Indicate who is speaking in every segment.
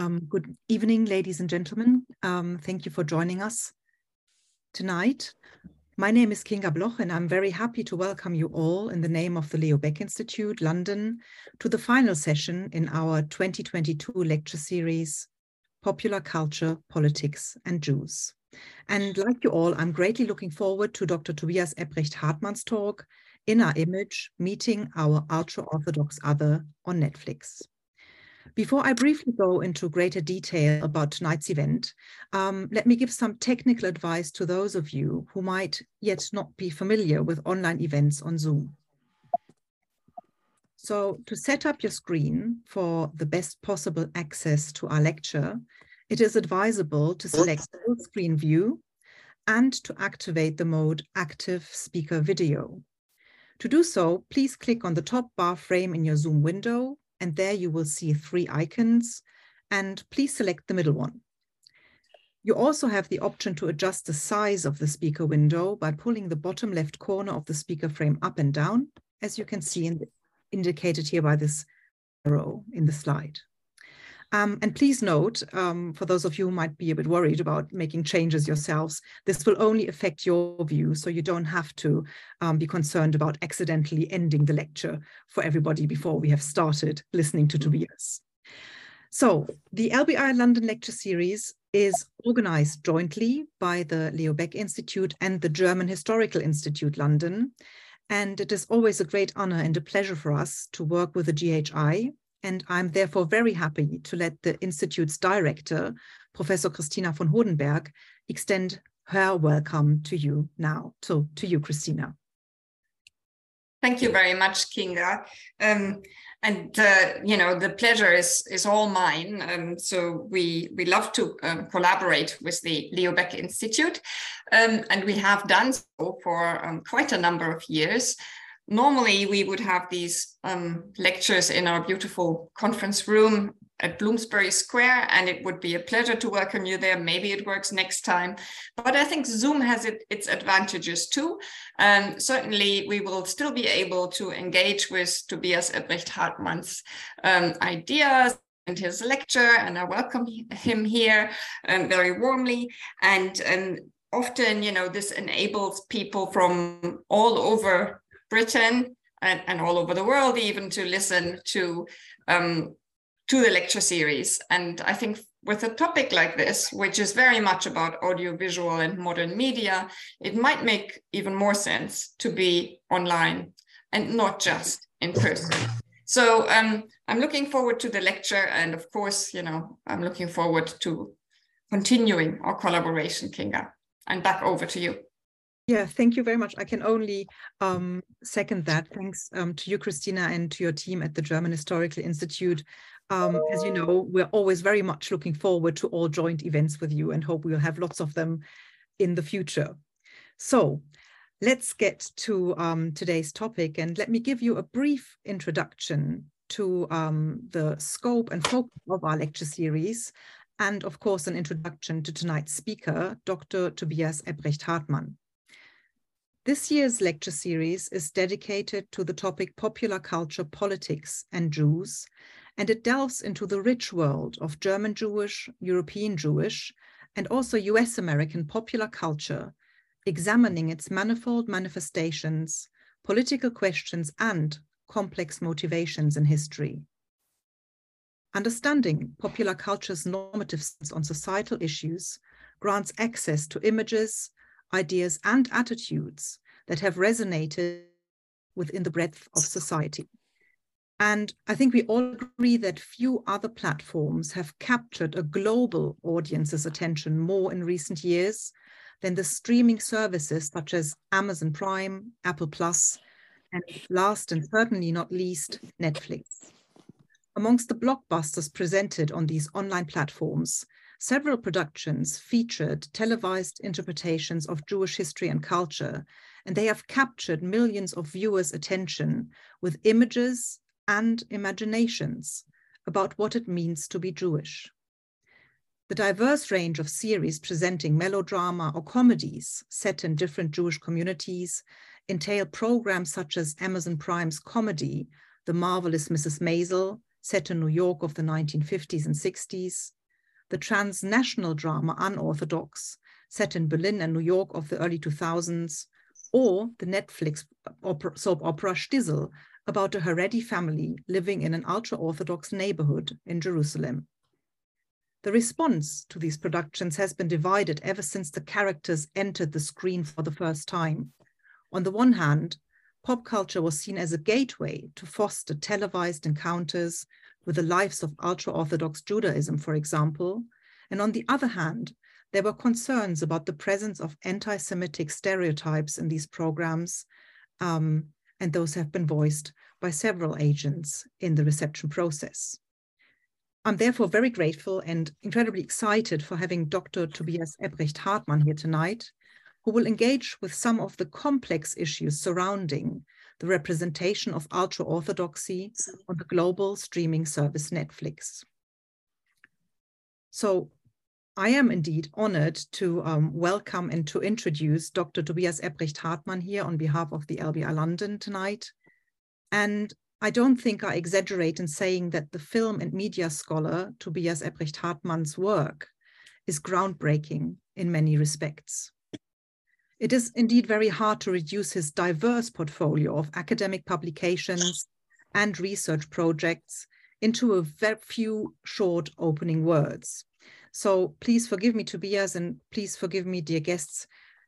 Speaker 1: Um, good evening, ladies and gentlemen. Um, thank you for joining us tonight. My name is Kinga Bloch, and I'm very happy to welcome you all in the name of the Leo Baeck Institute, London, to the final session in our 2022 lecture series, Popular Culture, Politics and Jews. And like you all, I'm greatly looking forward to Dr. Tobias Ebbrecht Hartmann's talk, Inner Image, Meeting Our Ultra-Orthodox Other on Netflix. Before I briefly go into greater detail about tonight's event, um, let me give some technical advice to those of you who might yet not be familiar with online events on Zoom. So to set up your screen for the best possible access to our lecture, it is advisable to select full screen view and to activate the mode active speaker video. To do so, please click on the top bar frame in your Zoom window and there you will see three icons and please select the middle one. You also have the option to adjust the size of the speaker window by pulling the bottom left corner of the speaker frame up and down, as you can see in indicated here by this arrow in the slide. Um, and please note, um, for those of you who might be a bit worried about making changes yourselves, this will only affect your view, so you don't have to um, be concerned about accidentally ending the lecture for everybody before we have started listening to Tobias. So the LBI London Lecture Series is organized jointly by the Leo Baeck Institute and the German Historical Institute London. And it is always a great honor and a pleasure for us to work with the GHI and I'm therefore very happy to let the Institute's director, Professor Christina von Hodenberg, extend her welcome to you now. So to you, Christina.
Speaker 2: Thank you very much, Kinga. Um, and uh, you know the pleasure is is all mine. Um, so we we love to um, collaborate with the Leo Baeck Institute, um, and we have done so for um, quite a number of years normally we would have these um, lectures in our beautiful conference room at Bloomsbury Square, and it would be a pleasure to welcome you there. Maybe it works next time, but I think Zoom has it, its advantages too. And certainly, we will still be able to engage with Tobias Ebbrecht Hartmann's um, ideas and his lecture, and I welcome him here um, very warmly. And, and often, you know, this enables people from all over Britain and, and all over the world, even to listen to um, to the lecture series. And I think with a topic like this, which is very much about audiovisual and modern media, it might make even more sense to be online and not just in person. So um, I'm looking forward to the lecture, and of course, you know, I'm looking forward to continuing our collaboration, Kinga. And back over to you.
Speaker 1: Yeah, thank you very much. I can only um, second that. Thanks um, to you, Christina, and to your team at the German Historical Institute. Um, as you know, we're always very much looking forward to all joint events with you and hope we'll have lots of them in the future. So let's get to um, today's topic and let me give you a brief introduction to um, the scope and focus of our lecture series and of course an introduction to tonight's speaker, Dr. Tobias Ebbrecht Hartmann. This year's lecture series is dedicated to the topic popular culture, politics, and Jews, and it delves into the rich world of German Jewish, European Jewish, and also US American popular culture, examining its manifold manifestations, political questions, and complex motivations in history. Understanding popular culture's normative on societal issues grants access to images, ideas, and attitudes that have resonated within the breadth of society. And I think we all agree that few other platforms have captured a global audience's attention more in recent years than the streaming services such as Amazon Prime, Apple Plus, and last and certainly not least, Netflix. Amongst the blockbusters presented on these online platforms, Several productions featured televised interpretations of Jewish history and culture, and they have captured millions of viewers' attention with images and imaginations about what it means to be Jewish. The diverse range of series presenting melodrama or comedies set in different Jewish communities entail programs such as Amazon Prime's comedy, The Marvelous Mrs. Maisel, set in New York of the 1950s and 60s, the transnational drama Unorthodox, set in Berlin and New York of the early 2000s, or the Netflix opera, soap opera Shtisel about a Haredi family living in an ultra-Orthodox neighborhood in Jerusalem. The response to these productions has been divided ever since the characters entered the screen for the first time. On the one hand, pop culture was seen as a gateway to foster televised encounters with the lives of ultra-Orthodox Judaism, for example. And on the other hand, there were concerns about the presence of anti-Semitic stereotypes in these programs, um, and those have been voiced by several agents in the reception process. I'm therefore very grateful and incredibly excited for having Dr. Tobias Ebbrecht Hartmann here tonight, who will engage with some of the complex issues surrounding the representation of ultra orthodoxy on the global streaming service Netflix. So I am indeed honored to um, welcome and to introduce Dr. Tobias Ebbrecht Hartmann here on behalf of the LBI London tonight. And I don't think I exaggerate in saying that the film and media scholar Tobias Ebbrecht Hartmann's work is groundbreaking in many respects. It is indeed very hard to reduce his diverse portfolio of academic publications and research projects into a very few short opening words. So please forgive me, Tobias, and please forgive me, dear guests,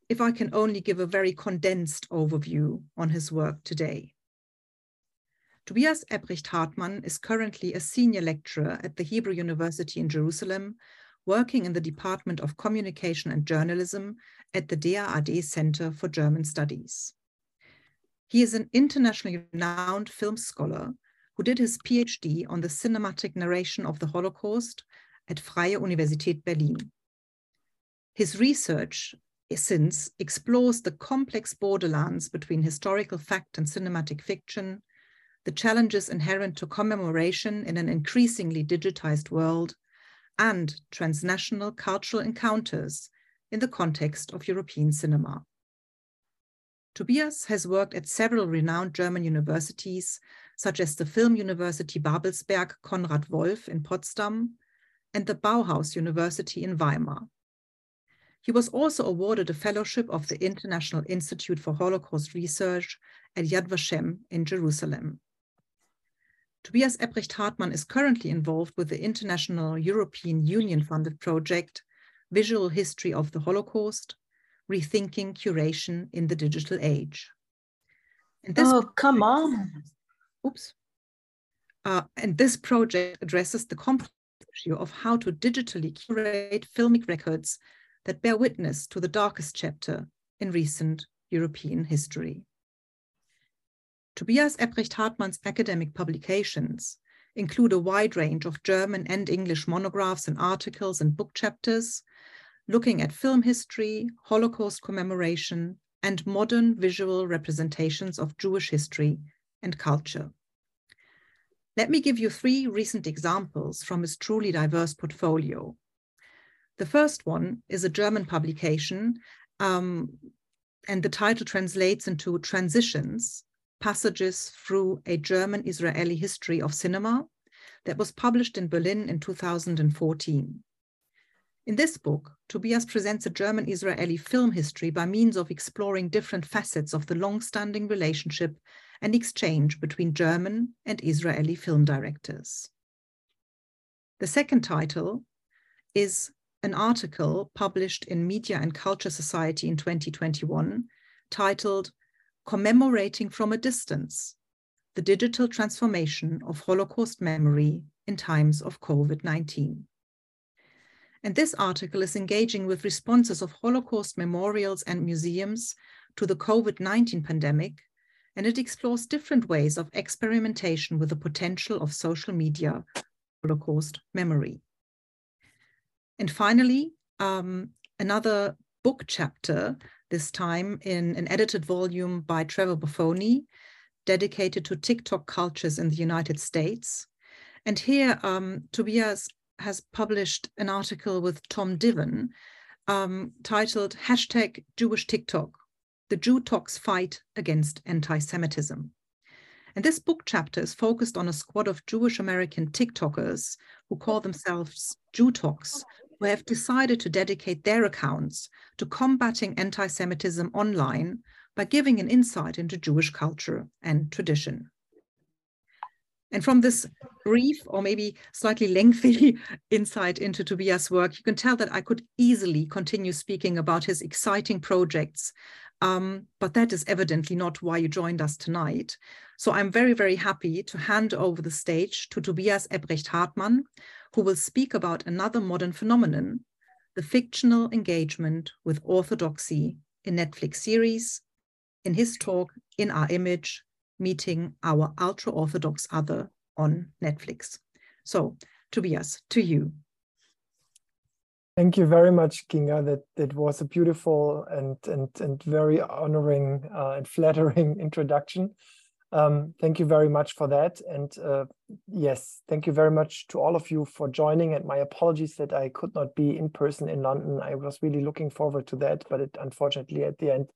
Speaker 1: if I can only give a very condensed overview on his work today. Tobias Ebbrecht Hartmann is currently a senior lecturer at the Hebrew University in Jerusalem working in the Department of Communication and Journalism at the DAAD Center for German Studies. He is an internationally renowned film scholar who did his PhD on the cinematic narration of the Holocaust at Freie Universität Berlin. His research since explores the complex borderlands between historical fact and cinematic fiction, the challenges inherent to commemoration in an increasingly digitized world, and transnational cultural encounters in the context of European cinema. Tobias has worked at several renowned German universities, such as the Film University Babelsberg Konrad Wolf in Potsdam and the Bauhaus University in Weimar. He was also awarded a fellowship of the International Institute for Holocaust Research at Yad Vashem in Jerusalem. Tobias Ebbrecht Hartmann is currently involved with the International European Union funded project, Visual History of the Holocaust, Rethinking Curation in the Digital Age.
Speaker 3: And this oh, come on.
Speaker 1: Oops. Uh, and this project addresses the complex issue of how to digitally curate filmic records that bear witness to the darkest chapter in recent European history. Tobias Ebbrecht Hartmann's academic publications include a wide range of German and English monographs and articles and book chapters, looking at film history, Holocaust commemoration, and modern visual representations of Jewish history and culture. Let me give you three recent examples from his truly diverse portfolio. The first one is a German publication, um, and the title translates into Transitions, passages through a German Israeli history of cinema that was published in Berlin in 2014. In this book, Tobias presents a German Israeli film history by means of exploring different facets of the long standing relationship and exchange between German and Israeli film directors. The second title is an article published in Media and Culture Society in 2021 titled commemorating from a distance the digital transformation of Holocaust memory in times of COVID 19. And this article is engaging with responses of Holocaust memorials and museums to the COVID 19 pandemic, and it explores different ways of experimentation with the potential of social media Holocaust memory. And finally, um, another book chapter this time in an edited volume by Trevor Boffone, dedicated to TikTok cultures in the United States. And here, um, Tobias has published an article with Tom Divon um, titled Hashtag Jewish TikTok, the JewToks Fight Against Anti-Semitism. And this book chapter is focused on a squad of Jewish American TikTokers who call themselves JewToks, who have decided to dedicate their accounts to combating anti Semitism online by giving an insight into Jewish culture and tradition. And from this brief or maybe slightly lengthy insight into Tobias' work, you can tell that I could easily continue speaking about his exciting projects. Um, but that is evidently not why you joined us tonight. So I'm very, very happy to hand over the stage to Tobias Ebbrecht Hartmann, who will speak about another modern phenomenon, the fictional engagement with orthodoxy in Netflix series, in his talk, In Our Image, meeting our ultra Orthodox other on Netflix. So, Tobias, to you.
Speaker 4: Thank you very much, Kinga. That that was a beautiful and and and very honoring uh, and flattering introduction. Um, thank you very much for that. And uh, yes, thank you very much to all of you for joining. And my apologies that I could not be in person in London. I was really looking forward to that, but it unfortunately at the end,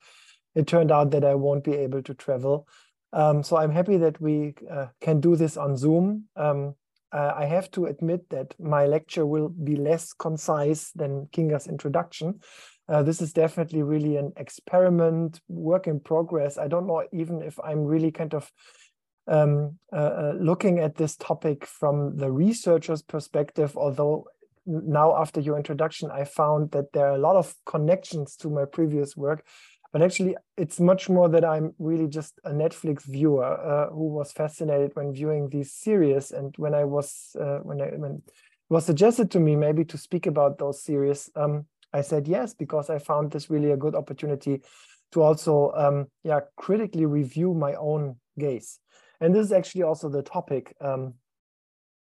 Speaker 4: it turned out that I won't be able to travel. Um, so I'm happy that we uh, can do this on Zoom. Um, uh, I have to admit that my lecture will be less concise than Kinga's introduction. Uh, this is definitely really an experiment, work in progress. I don't know even if I'm really kind of um, uh, uh looking at this topic from the researcher's perspective, although now after your introduction, I found that there are a lot of connections to my previous work but actually it's much more that i'm really just a netflix viewer uh, who was fascinated when viewing these series and when i was uh, when i when it was suggested to me maybe to speak about those series um, i said yes because i found this really a good opportunity to also um, yeah critically review my own gaze and this is actually also the topic um,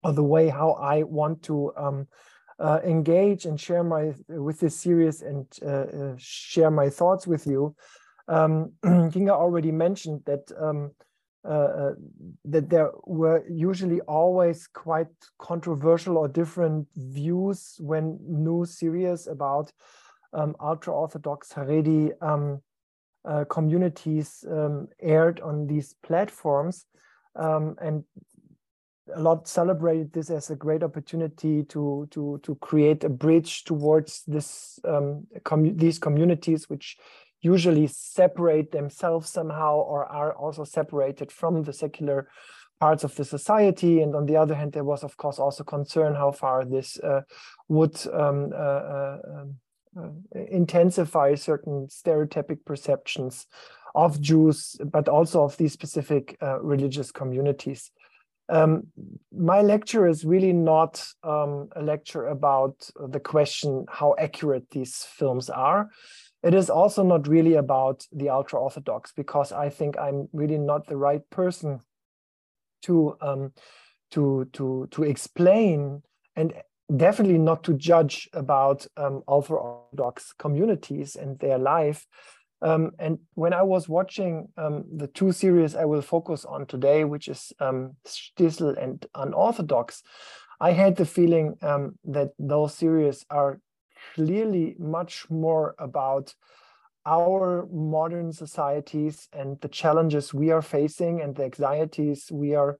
Speaker 4: of the way how i want to um, uh, engage and share my with this series and uh, uh share my thoughts with you. Um, Kinga already mentioned that um, uh, uh, that there were usually always quite controversial or different views when new series about um, ultra-Orthodox Haredi um, uh, communities um, aired on these platforms. Um, and a lot celebrated this as a great opportunity to to to create a bridge towards this um, com these communities which usually separate themselves somehow or are also separated from the secular parts of the society and on the other hand there was of course also concern how far this uh, would um, uh, uh, um, uh, intensify certain stereotypic perceptions of Jews, but also of these specific uh, religious communities. Um, my lecture is really not um, a lecture about the question how accurate these films are. It is also not really about the ultra orthodox because I think I'm really not the right person to um, to to to explain and definitely not to judge about um, ultra orthodox communities and their life. Um, and when I was watching um, the two series I will focus on today, which is um, Shtisel and Unorthodox, I had the feeling um, that those series are clearly much more about our modern societies and the challenges we are facing and the anxieties we are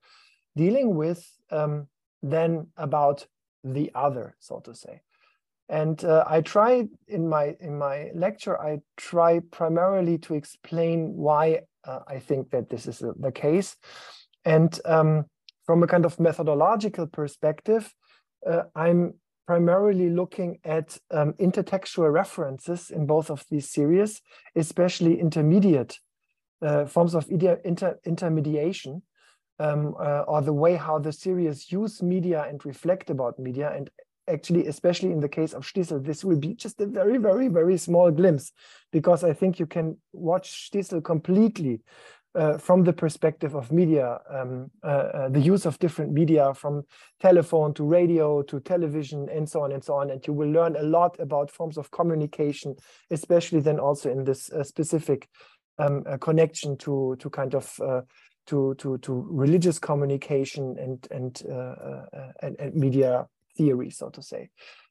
Speaker 4: dealing with um, than about the other, so to say. And uh, I try in my in my lecture, I try primarily to explain why uh, I think that this is the case. And um, from a kind of methodological perspective, uh, I'm primarily looking at um, intertextual references in both of these series, especially intermediate uh, forms of inter intermediation, um, uh, or the way how the series use media and reflect about media. And actually, especially in the case of Shtisel, this will be just a very, very, very small glimpse because I think you can watch Shtisel completely uh, from the perspective of media, um, uh, uh, the use of different media from telephone to radio to television and so on and so on. And you will learn a lot about forms of communication, especially then also in this uh, specific um, uh, connection to, to kind of to, to, to religious communication and, and, and, and media theory, so to say.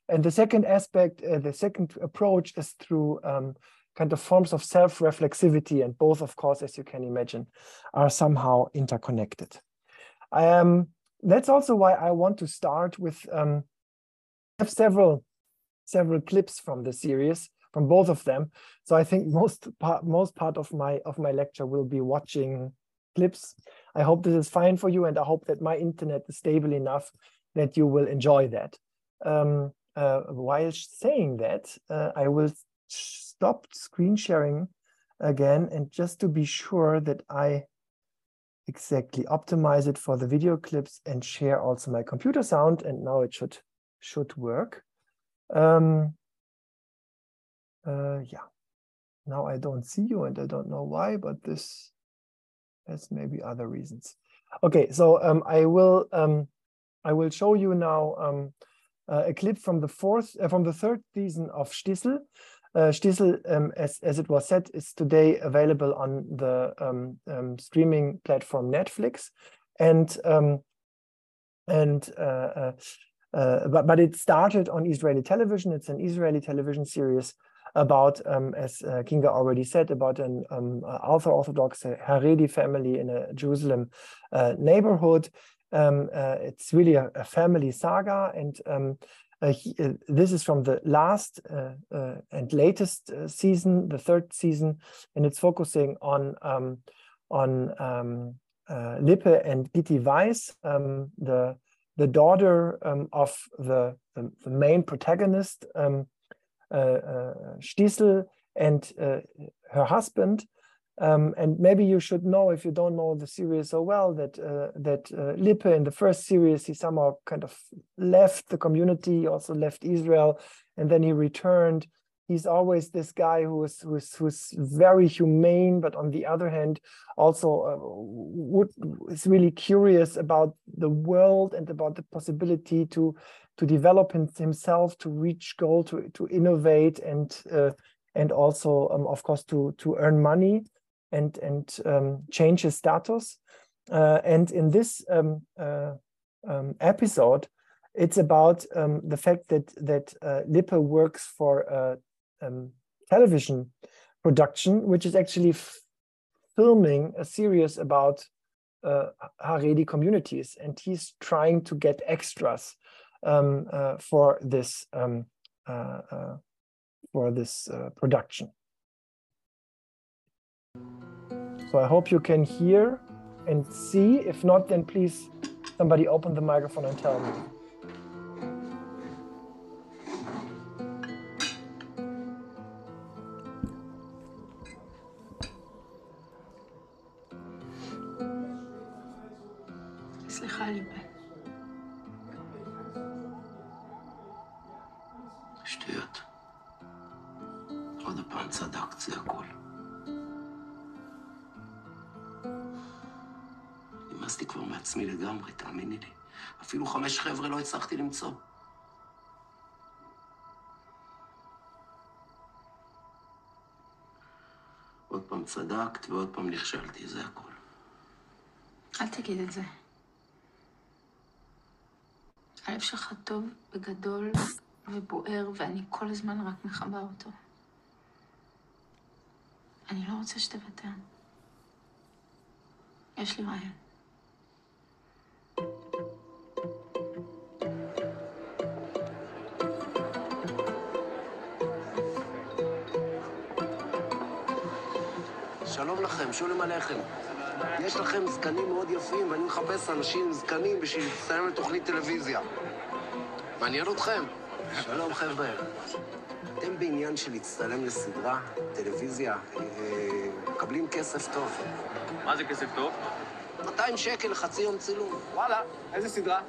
Speaker 4: And the second aspect, the second approach is through um, kind of forms of self-reflexivity, and both, of course, as you can imagine, are somehow interconnected. Um, that's also why I want to start with um, have several several clips from the series from both of them. So I think most part most part of my of my lecture will be watching clips. I hope this is fine for you, and I hope that my internet is stable enough that you will enjoy that. Um, uh, while saying that, uh, I will stop screen sharing again, and just to be sure that I exactly optimize it for the video clips and share also my computer sound. And now it should should work. Um, uh, yeah, now I don't see you and I don't know why, but this has maybe other reasons. Okay, so um, I will um, I will show you now um, uh, a clip from the fourth uh, from the third season of Shtisel. Uh, Shtisel, um, as, as it was said, is today available on the um, um, streaming platform Netflix, and um, and uh, uh, uh, but but it started on Israeli television. It's an Israeli television series about, um, as uh, Kinga already said, about an um, ultra Orthodox Haredi family in a Jerusalem uh, neighborhood. Um, uh, it's really a, a, family saga, and uh, he, uh, this is from the last and latest season, the third season, and it's focusing on um, on um, Lippe and Gitti Weiss, um, the the daughter um, of the, the, the, main protagonist, um, uh, uh, Shtisel, and uh, her husband. Um, and maybe you should know, if you don't know the series so well, that uh, that uh, Lippe in the first series, he somehow kind of left the community, also left Israel, and then he returned. He's always this guy who's who's who's very humane, but on the other hand, also uh, would, is really curious about the world and about the possibility to to develop himself, to reach goal, to to innovate, and uh, and also um, of course to to earn money and and um, change his status. Uh, and in this um, uh, um, episode, it's about um, the fact that that uh, Lippe works for uh, um, television production, which is actually filming a series about uh, Haredi communities, and he's trying to get extras um, uh, for this uh, for this production. So I hope you can hear and see. If not, then please somebody open the microphone and tell me.
Speaker 5: הצלחתי למצוא. עוד פעם צדקת ועוד פעם נכשלתי, זה הכל.
Speaker 3: אל תגיד את זה. הלב שלך טוב וגדול ובוער, ואני כל הזמן רק מכבה אותו. אני לא רוצה שתוותר. יש לי רעיון.
Speaker 5: שלום לכם, שולם עליכם. יש לכם זקנים מאוד יפים, ואני מחפש אנשים זקנים בשביל להצטלם לתוכנית טלוויזיה. מעניין אתכם? שלום, חבר'ה. אתם בעניין של להצטלם לסדרה, טלוויזיה, אה, מקבלים כסף טוב.
Speaker 6: מה זה כסף טוב?
Speaker 5: 200 שקל לחצי יום צילום.
Speaker 6: וואלה, איזה סדרה?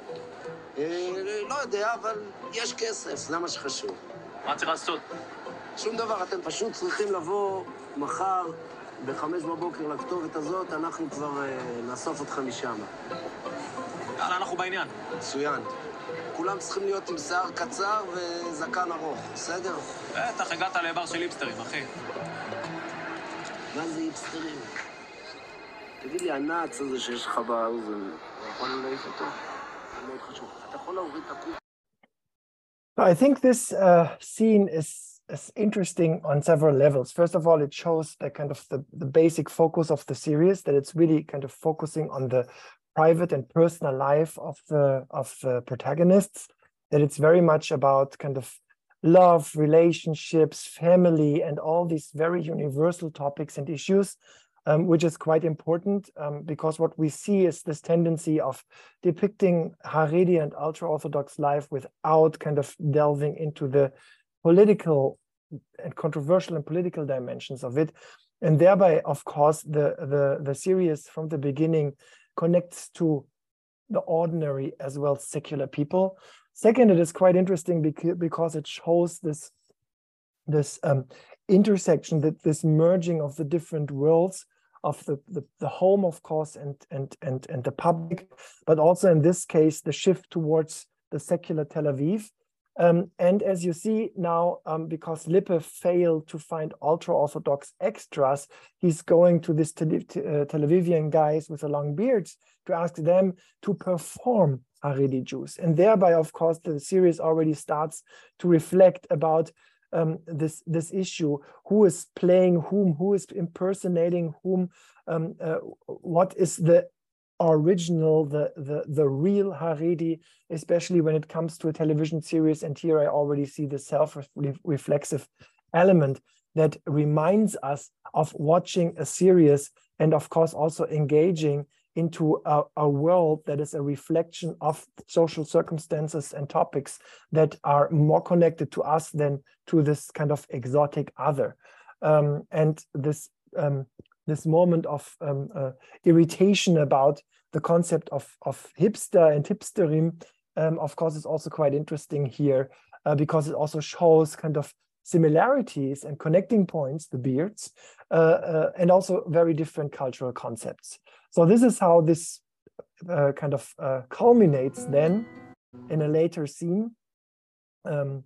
Speaker 5: אה, לא יודע, אבל יש כסף, זה מה שחשוב.
Speaker 6: מה צריך לעשות?
Speaker 5: שום דבר, אתם פשוט צריכים לבוא מחר בחמש בבוקר לכתובת הזאת, אנחנו כבר אה, נאסוף אתכם משם.
Speaker 6: יאללה, אנחנו בעניין.
Speaker 5: מצוין. כולם צריכים להיות עם שיער קצר וזקן ארוך, בסדר?
Speaker 6: בטח, הגעת לבר של היפסטרים, אחי.
Speaker 5: מה זה היפסטרים? תגיד לי, הנאץ הזה שיש לך באוזן, יכול להעיף אותו? מאוד חשוב. אתה יכול להוריד את הקוף?
Speaker 4: I think this uh, scene is is interesting on several levels. First of all, it shows the kind of the, the basic focus of the series, that it's really kind of focusing on the private and personal life of the of the protagonists, that it's very much about kind of love, relationships, family, and all these very universal topics and issues, um, which is quite important um, because what we see is this tendency of depicting Haredi and ultra-Orthodox life without kind of delving into the political and controversial and political dimensions of it. And thereby, of course, the, the, the series from the beginning connects to the ordinary as well secular people. Second, it is quite interesting because it shows this, this um, intersection, that this merging of the different worlds of the, the, the, home, of course, and, and, and, and the public, but also in this case, the shift towards the secular Tel Aviv. Um, and as you see now, um, because Lippe failed to find ultra-Orthodox extras, he's going to these Tel, uh, Tel Avivian guys with the long beards to ask them to perform Haredi Jews. And thereby, of course, the series already starts to reflect about um, this this issue: who is playing whom, who is impersonating whom, um, uh, what is the original, the the the real Haredi, especially when it comes to a television series. And here I already see the self-reflexive element that reminds us of watching a series and of course also engaging into a, a, world that is a reflection of social circumstances and topics that are more connected to us than to this kind of exotic other. Um, and this um, this moment of um, uh, irritation about the concept of, of hipster and hipsterim, um, of course, is also quite interesting here uh, because it also shows kind of similarities and connecting points, the beards, uh, uh, and also very different cultural concepts. So this is how this uh, kind of uh, culminates then in a later scene. Um,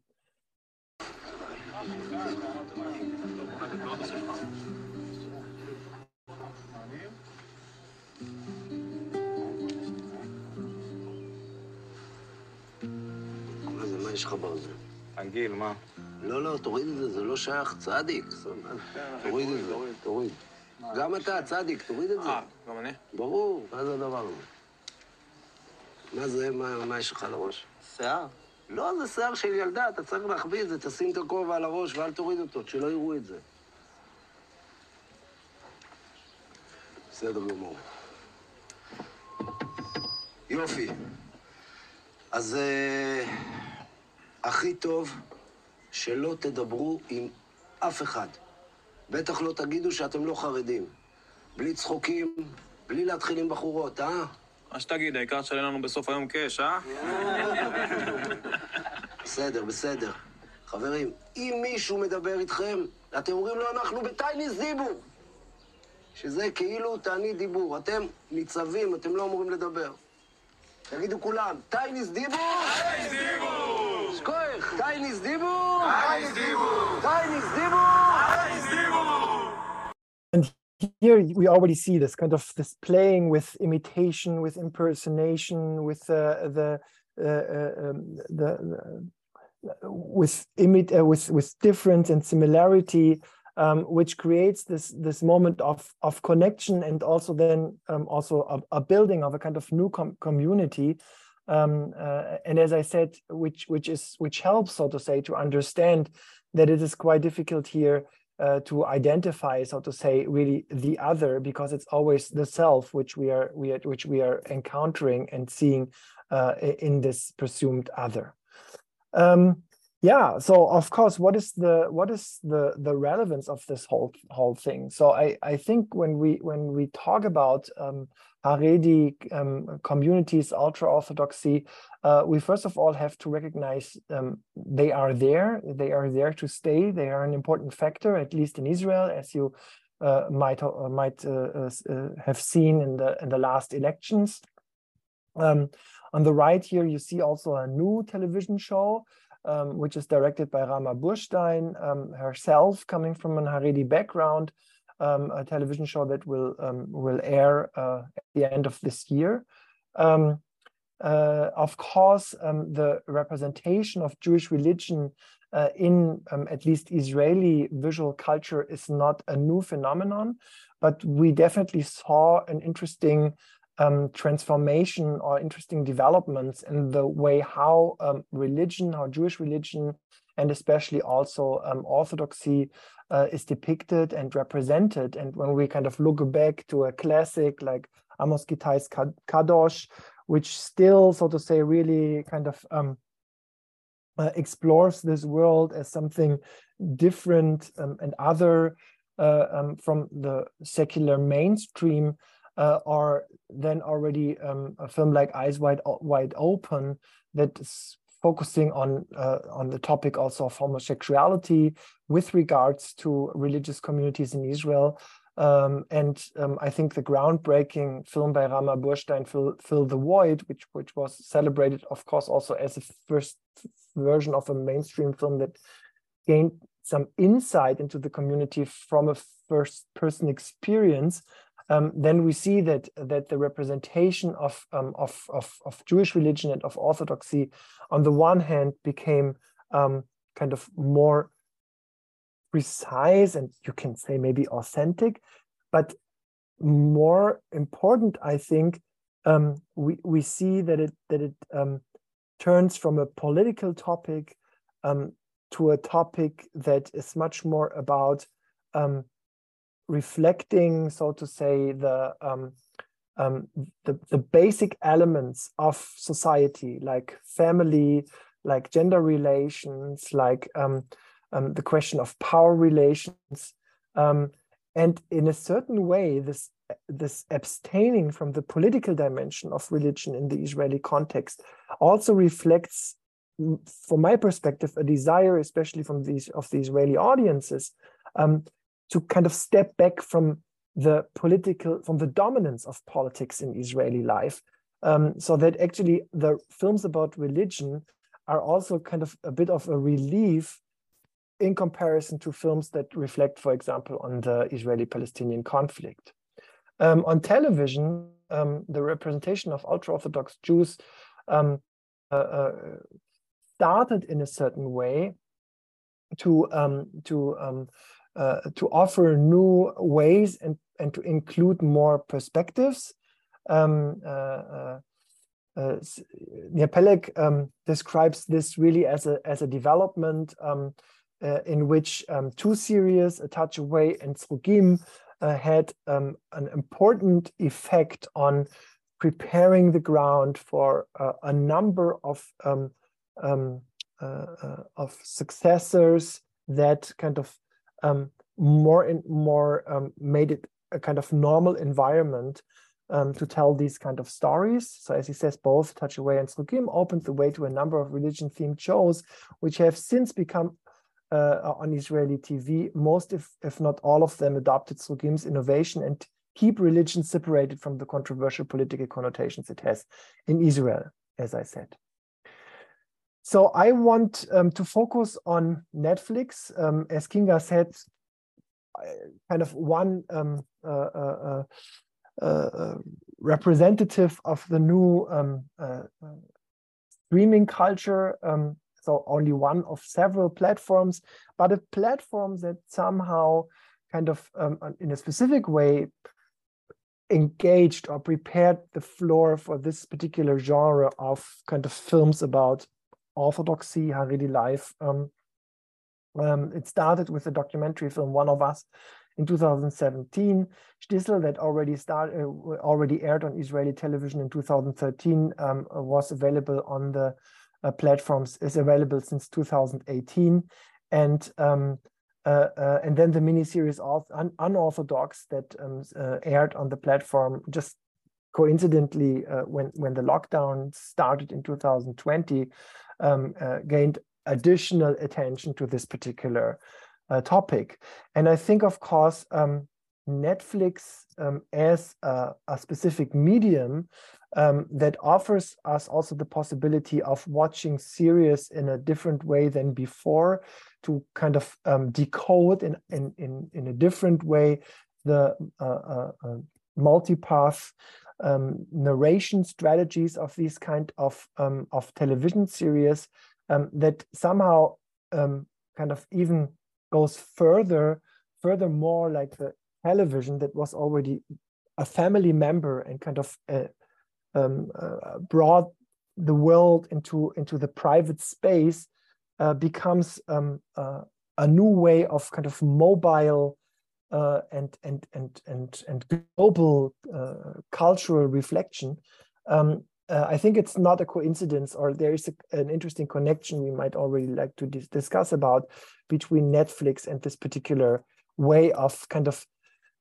Speaker 5: יש לך ברזל?
Speaker 6: תגיל, מה?
Speaker 5: לא, לא, תוריד את זה, זה לא שייך, צדיק. תוריד את זה, תוריד. גם אתה, צדיק, תוריד את זה.
Speaker 6: אה, גם אני?
Speaker 5: ברור, מה זה הדבר הזה? מה זה, מה יש לך על הראש?
Speaker 6: שיער.
Speaker 5: לא, זה שיער של ילדה, אתה צריך להחביא את זה, תשים את הכובע על הראש ואל תוריד אותו, שלא יראו את זה. בסדר גמור. יופי. אז uh, הכי טוב שלא תדברו עם אף אחד. בטח לא תגידו שאתם לא חרדים. בלי צחוקים, בלי להתחיל עם בחורות, אה?
Speaker 6: מה שתגיד, העיקר שאין לנו בסוף היום קאש, אה?
Speaker 5: בסדר, בסדר. חברים, אם מישהו מדבר איתכם, אתם אומרים לו, אנחנו בטייניס דיבור. שזה כאילו תענית דיבור. אתם ניצבים, אתם לא אמורים לדבר. תגידו כולם, טייניס דיבור! טייניס דיבור! שכוח, טייניס דיבור! טייניס דיבור! טייניס דיבור! טייניס דיבור!
Speaker 4: And here we already see this kind of this playing with imitation, with impersonation, with uh, the, uh, uh, um, the, the with imit uh, with with difference and similarity, um, which creates this this moment of of connection and also then um, also a, a, building of a kind of new com community. Um, uh, and as I said, which which is which helps, so to say, to understand that it is quite difficult here uh, to identify, so to say, really the other, because it's always the self which we are we are, which we are encountering and seeing uh, in this presumed other. Um, yeah, so of course, what is the what is the the relevance of this whole whole thing? So I I think when we when we talk about um, Haredi um, communities, ultra orthodoxy, uh, we first of all have to recognize um, they are there. They are there to stay. They are an important factor, at least in Israel, as you uh, might uh, might uh, uh, have seen in the in the last elections. Um, on the right here, you see also a new television show, um, which is directed by Rama Burshtein um, herself, coming from an Haredi background um, a television show that will um, will air uh, at the end of this year. Um, uh, of course, um, the representation of Jewish religion uh, in at least Israeli visual culture is not a new phenomenon, but we definitely saw an interesting um, transformation or interesting developments in the way how um, religion, how Jewish religion, and especially also um, Orthodoxy uh, is depicted and represented. And when we kind of look back to a classic like Amos Gitai's Kadosh, which still, so to say, really kind of um, uh, explores this world as something different um, and other uh, um, from the secular mainstream, uh, then already um, a film like Eyes Wide Wide Open that is focusing on uh, on the topic also of homosexuality with regards to religious communities in Israel. Um, and um, I think the groundbreaking film by Rama Burshtein, Fill, Fill the Void, which which was celebrated, of course, also as a first version of a mainstream film that gained some insight into the community from a first person experience, um, then we see that that the representation of, um, of, of, of, Jewish religion and of Orthodoxy, on the one hand, became um, kind of more precise and you can say maybe authentic, but more important, I think, um, we we see that it that it um, turns from a political topic um, to a topic that is much more about um, reflecting, so to say, the, um, um, the, the basic elements of society, like family, like gender relations, like um, um, the question of power relations, um, and in a certain way, this this abstaining from the political dimension of religion in the Israeli context also reflects from my perspective, a desire, especially from these of the Israeli audiences, um, to kind of step back from the political, from the dominance of politics in Israeli life, um, so that actually the films about religion are also kind of a bit of a relief in comparison to films that reflect, for example, on the Israeli-Palestinian conflict. Um, on television, um, the representation of ultra-Orthodox Jews um, uh, uh, started in a certain way to um, to um, uh, to offer new ways and and to include more perspectives. Um, uh, uh, uh um, describes this really as a as a development um, uh, in which um, two series, A Touch Away and Srugim, uh, had um, an important effect on preparing the ground for a number of um, of successors that kind of um, more and more um, made it a kind of normal environment um, to tell these kind of stories. So as he says, both Touch Away and Srugim opened the way to a number of religion-themed shows, which have since become uh, on Israeli TV. Most, if, if not all of them, adopted Srugim's innovation and keep religion separated from the controversial political connotations it has in Israel, as I said. So I want um, to focus on Netflix. Um, as Kinga said, kind of one um, uh, uh, uh, uh representative of the new um, uh, uh, streaming culture. Um, so only one of several platforms, but a platform that somehow kind of um, in a specific way engaged or prepared the floor for this particular genre of kind of films about orthodoxy, Haredi life. Um, um, it started with the documentary film One of Us in 2017. Shtisel, that already started, uh, already aired on Israeli television in 2013, um, was available on the uh, platforms, is available since 2018. And um, uh, uh, and then the miniseries of Un Unorthodox that um, uh, aired on the platform just coincidentally uh, when when the lockdown started in 2020 um, uh, gained additional attention to this particular uh, topic. And I think, of course, um, Netflix um, as a, a, specific medium um, that offers us also the possibility of watching series in a different way than before to kind of um, decode in, in, in, in a different way the uh, uh, uh multipath um, narration strategies of these kind of um, of television series um, that somehow um, kind of even goes further, furthermore, like the television that was already a family member and kind of uh, um, uh, brought the world into into the private space uh, becomes um, uh, a new way of kind of mobile and and and and and global uh, cultural reflection. Um, uh, I think it's not a coincidence, or there is a, an interesting connection we might already like to dis discuss about between Netflix and this particular way of kind of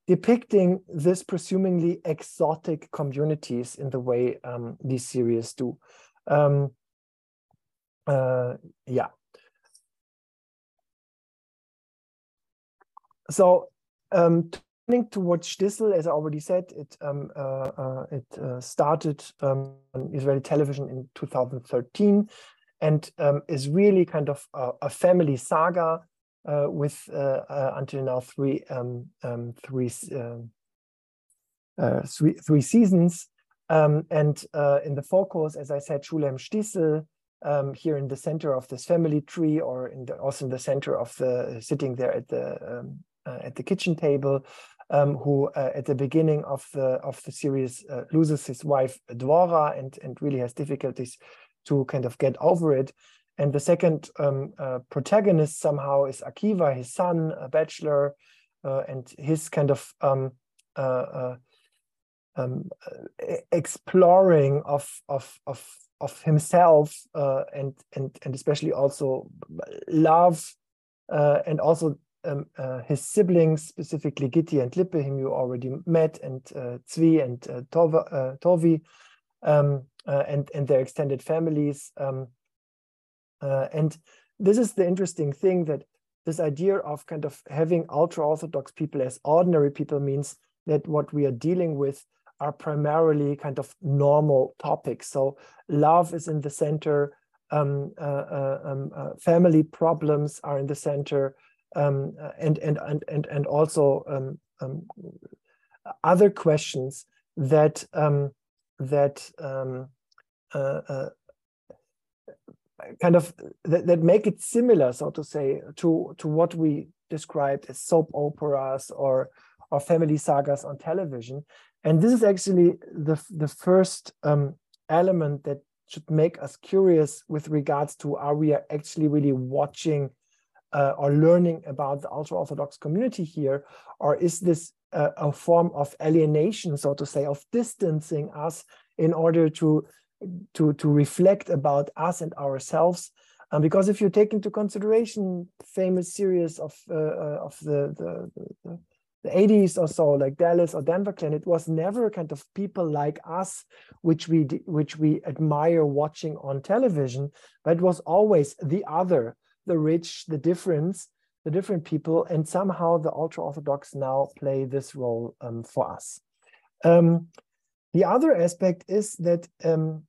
Speaker 4: depicting this presumably exotic communities in the way um, these series do. Um, uh, yeah. So um, turning towards Shtisel, as I already said, it um, uh, uh, it uh, started um, on Israeli television in 2013, and um, is really kind of a, a family saga uh, with uh, uh, until now three um, um, three, three three seasons. And in the focus, as I said, Shulem Shtisel, um, here in the center of this family tree, or in the, also in the center of the sitting there at the um, at the kitchen table, um, who uh, at the beginning of the of the series uh, loses his wife Dvora and and really has difficulties to kind of get over it. And the second um, uh, protagonist somehow is Akiva, his son, a bachelor, uh, and his kind of um, uh, um, exploring of of of of himself and and and especially also love and also um, uh, his siblings, specifically Gitti and Lippe, whom you already met, and uh, Zvi and uh, Tova, uh, Tovi, um, uh, and, and their extended families. Um, uh, and this is the interesting thing that this idea of kind of having ultra-Orthodox people as ordinary people means that what we are dealing with are primarily kind of normal topics. So love is in the center, um, um, family problems are in the center, um, and, and, and, and, and also um, um, other questions that, um, that um, uh, uh, kind of that, that make it similar, so to say, to, to what we described as soap operas or, or family sagas on television. And this is actually the, the first element that should make us curious with regards to are we actually really watching uh, or learning about the ultra Orthodox community here? Or is this uh, a form of alienation, so to say, of distancing us in order to, to, to reflect about us and ourselves? Um, because if you take into consideration famous series of uh, uh of the, the, the, the 80s or so, like Dallas or Denver Clan, it was never a kind of people like us, which we which we admire watching on television, but it was always the other, the rich, the difference, the different people, and somehow the ultra Orthodox now play this role um, for us. Um, the other aspect is that um,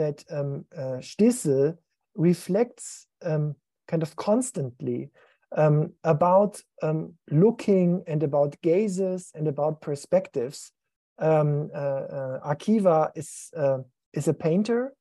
Speaker 4: that um, uh, Shtisel reflects um, kind of constantly um, about um, looking and about gazes and about perspectives. Um, uh, uh, Akiva is uh, is a painter,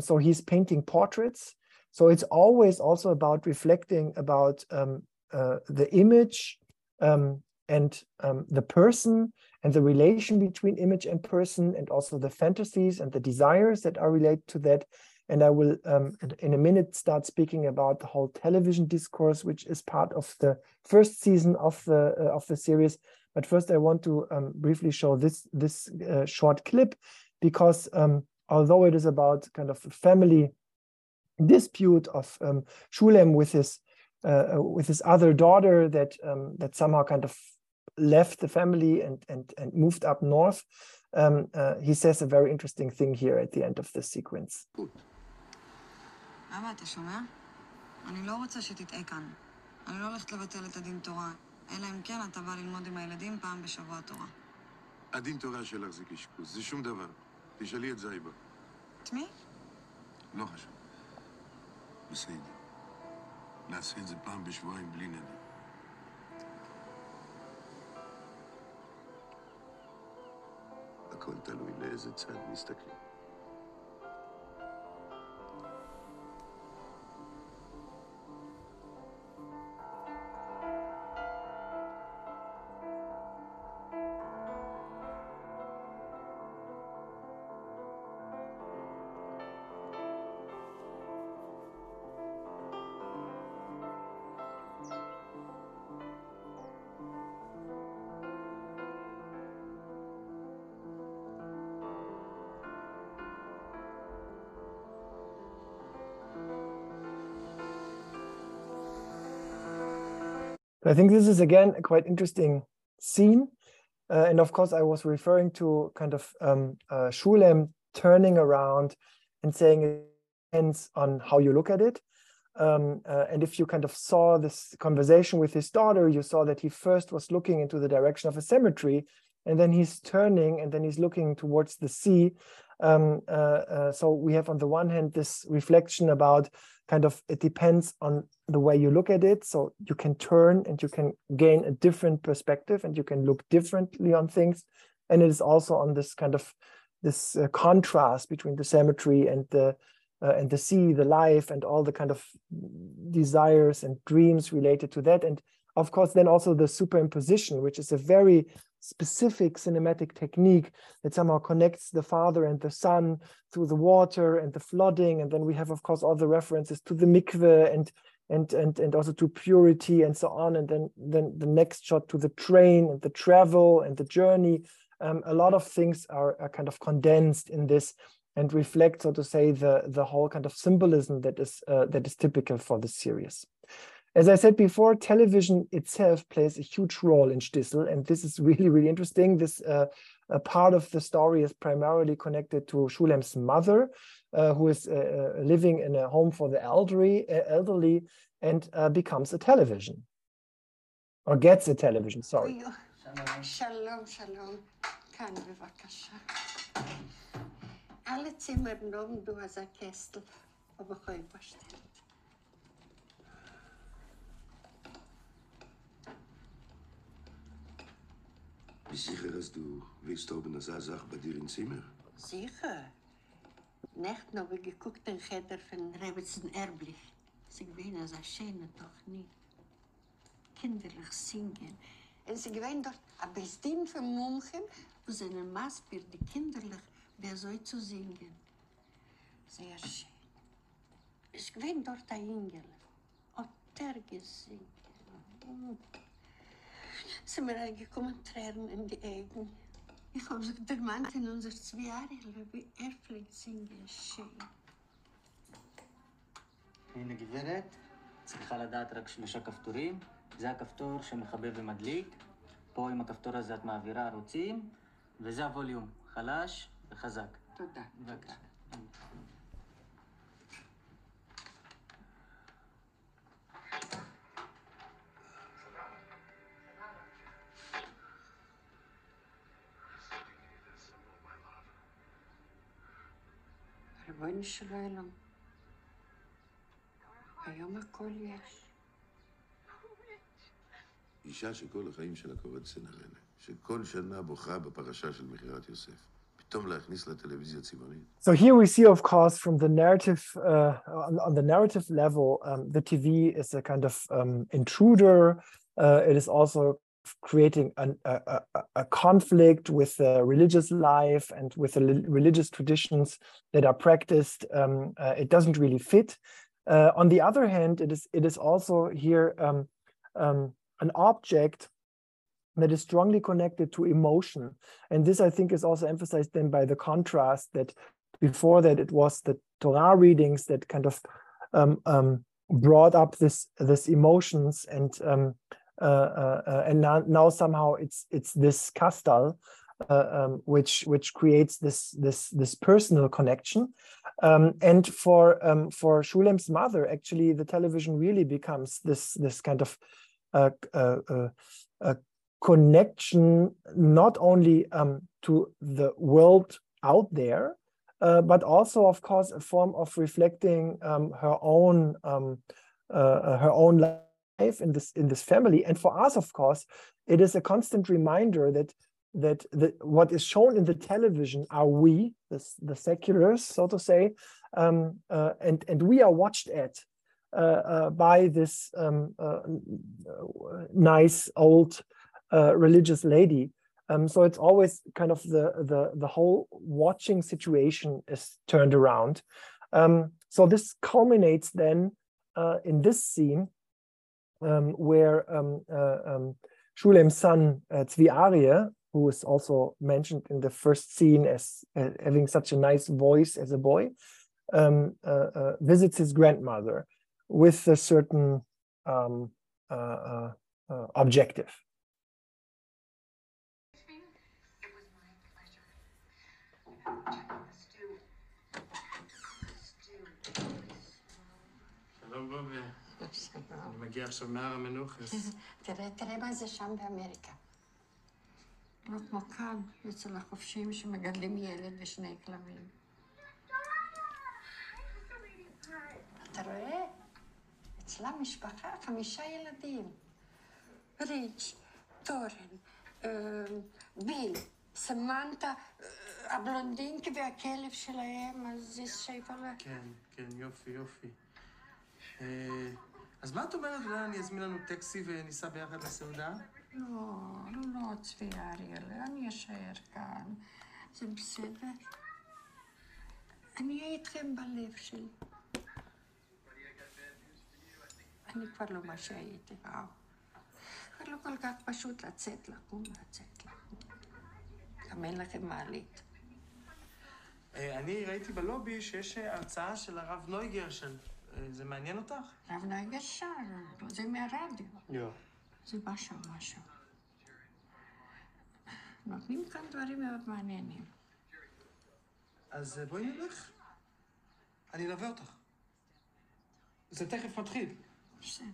Speaker 4: so he's painting portraits, so it's always also about reflecting about um, uh, the image um, and um, the person and the relation between image and person and also the fantasies and the desires that are related to that. And I will um, in a minute start speaking about the whole television discourse, which is part of the first season of the uh, of the series. But first, I want to um, briefly show this this uh, short clip because um, although it is about kind of family dispute of um, Shulem with his uh, uh, with his other daughter that um, that somehow kind of left the family and and and moved up north. Um, uh, he says a very interesting thing here at the end of this sequence.
Speaker 7: אבא, אתה שומע? אני לא רוצה שתטעה כאן. אני לא הולכת לבטל את הדין תורה, אלא אם כן אתה בא ללמוד עם הילדים פעם בשבוע תורה.
Speaker 8: הדין תורה שלך זה קשקוש, זה שום דבר. תשאלי את זייבה.
Speaker 7: את מי?
Speaker 8: לא חשוב. בסדר. נעשה את זה פעם בשבועיים בלי נדר. הכל תלוי לאיזה צד מסתכלים.
Speaker 4: I think this is again a quite interesting scene. Uh, and of course, I was referring to kind of um, uh, Shulem turning around and saying it depends on how you look at it. Um, uh, and if you kind of saw this conversation with his daughter, you saw that he first was looking into the direction of a cemetery, and then he's turning and then he's looking towards the sea. Um, uh, uh, so we have on the one hand this reflection about kind of it depends on the way you look at it. So you can turn and you can gain a different perspective and you can look differently on things. And it is also on this kind of this uh, contrast between the cemetery and the uh, and the sea, the life, and all the kind of desires and dreams related to that. And of course, then also the superimposition, which is a very specific cinematic technique that somehow connects the father and the son through the water and the flooding. And then we have, of course, all the references to the mikveh and and and and also to purity and so on. And then then the next shot to the train and the travel and the journey. Um, a lot of things are, are kind of condensed in this and reflect, so to say, the the whole kind of symbolism that is uh, that is typical for the series. As I said before, television itself plays a huge role in Shtisel, and this is really, really interesting. This uh, part of the story is primarily connected to Shulem's mother, uh, who is uh, uh, living in a home for the elderly, uh, elderly and uh, becomes a television, or gets a television, sorry.
Speaker 9: Shalom, shalom.
Speaker 8: Sicher, dass du willst oben das Sache bei dir im Zimmer?
Speaker 9: Sicher. Nicht noch, wir geguckt den Cheder von Rebetzen Erblich. Sie gewähnen als eine schöne doch nicht. Kinderlich singen. Und sie gewähnen dort ein Bestin von München, wo sie einen Maßbild, die kinderlich, wer soll zu singen. Sehr schön. Es gewähnt dort ein Engel. Hat der gesungen. sind Sembra che contrarne di egni. Ik hoop dat de man in onze tweejarig leven erfelijk zingen scheen.
Speaker 10: הנה גברת, צריכה לדעת רק שלושה כפתורים. זה הכפתור שמחבב ומדליק. פה עם הכפתור הזה את מעבירה ערוצים, וזה הווליום, חלש וחזק.
Speaker 9: תודה.
Speaker 10: בבקשה.
Speaker 9: ריבונו של עולם, היום הכל יש.
Speaker 8: אישה שכל החיים שלה קוראת סנרנה, שכל שנה בוכה בפרשה של מכירת יוסף. פתאום להכניס לטלוויזיה צבעונית.
Speaker 4: So here we see, of course, from the narrative, uh, on, on the narrative level, um, the TV is a kind of um, intruder. Uh, it is also creating an, a, a, a, conflict with the religious life and with the religious traditions that are practiced. Um, uh, it doesn't really fit. Uh, on the other hand, it is it is also here um, um, an object that is strongly connected to emotion, and this I think is also emphasized then by the contrast that before that it was the Torah readings that kind of um, um, brought up this this emotions and um, and now, now somehow it's it's this kastal um, which which creates this this this personal connection. Um, and for um, for Shulem's mother actually the television really becomes this this kind of uh, uh, uh, connection not only um, to the world out there but also of course a form of reflecting um, her own um, her own life in this in this family and for us of course it is a constant reminder that that the, what is shown in the television are we, the, the seculars, so to say, um, uh, and, and we are watched at uh, uh, by this um, uh, nice old uh, religious lady. Um, so it's always kind of the, the, the whole watching situation is turned around. Um, so this culminates then uh, in this scene um, where um, uh, um, Shulem's son uh, Zvi Arie, who is also mentioned in the first scene as uh, having such a nice voice as a boy, um, uh, uh, visits his grandmother with a certain um, uh, uh, uh, objective.
Speaker 11: Hello, בובי. אני מגיע עכשיו מהר המנוחס.
Speaker 9: תראה, תראה מה זה שם באמריקה. לא כמו כאן, אצל החופשים שמגדלים ילד ושני כלבים. אתה רואה? אצלם משפחה, חמישה ילדים. ריץ', טורן, אה, ביל, סמנטה, אה, הבלונדינקי והכלב שלהם, אז זה שייפלה.
Speaker 11: כן, כן, יופי, יופי. אז מה את אומרת, אולי אני אזמין לנו טקסי וניסע ביחד לסעודה?
Speaker 9: לא, לא, צבי אריאל, אני אשאר כאן. זה בסדר? אני אהיה איתכם בלב שלי. אני כבר לא מה שהייתי, וואו. כבר לא כל כך פשוט לצאת, לקום, לצאת, לקום. גם אין לכם מעלית.
Speaker 11: אה, אני ראיתי בלובי שיש אה, הרצאה של הרב נוי גרשן. אה, זה מעניין אותך?
Speaker 9: רב נהג ישר, זה מהרדיו.
Speaker 11: לא.
Speaker 9: זה משהו, משהו. נותנים כאן דברים מאוד מעניינים.
Speaker 11: אז בואי נלך. אני אלווה אותך. זה תכף מתחיל.
Speaker 9: בסדר.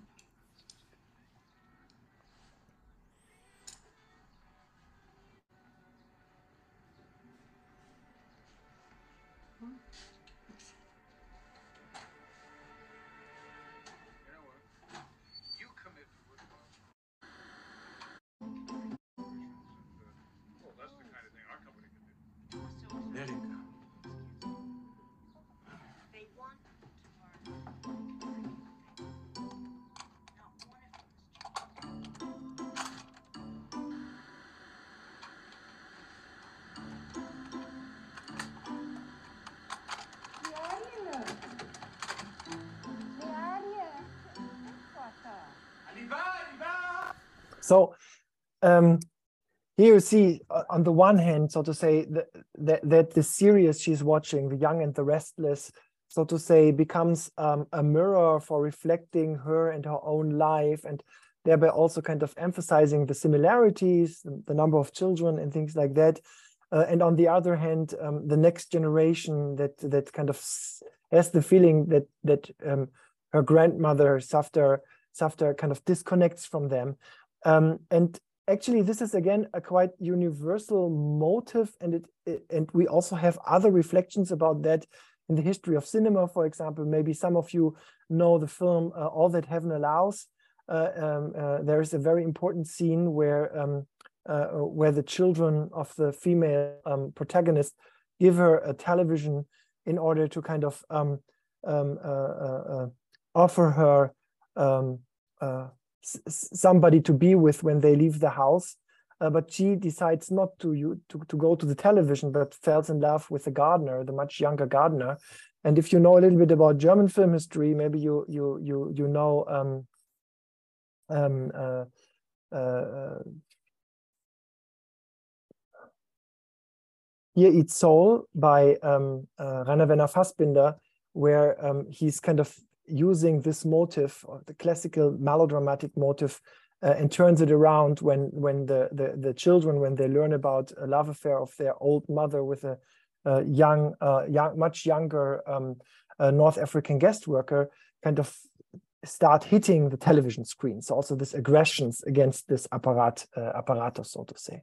Speaker 4: So um, here you see, uh, on the one hand, so to say, that, that, that the series she's watching, The Young and the Restless, so to say, becomes um, a mirror for reflecting her and her own life and thereby also kind of emphasizing the similarities, the, number of children and things like that. Uh, and on the other hand, um, the next generation that that kind of has the feeling that that um, her grandmother Safta Safta kind of disconnects from them. Um, and actually, this is again a quite universal motive, and it, it and we also have other reflections about that in the history of cinema. For example, maybe some of you know the film uh, All That Heaven Allows. Uh, um, uh, there is a very important scene where um, uh, where the children of the female um, protagonist give her a television in order to kind of um, um, uh, uh, offer her somebody to be with when they leave the house. Uh, but she decides not to, you, to to go to the television, but falls in love with the gardener, the much younger gardener. And if you know a little bit about German film history, maybe you you you you know um, um, uh, uh, Fear Eats Soul by um, uh, Rainer Werner Fassbinder, where um, he's kind of using this motive, or the classical melodramatic motive, uh, and turns it around when when the, the the children when they learn about a love affair of their old mother with a, a young, uh, young, much younger um, uh, North African guest worker, kind of start hitting the television screen. So also this aggressions against this apparat, uh, apparatus, so to say.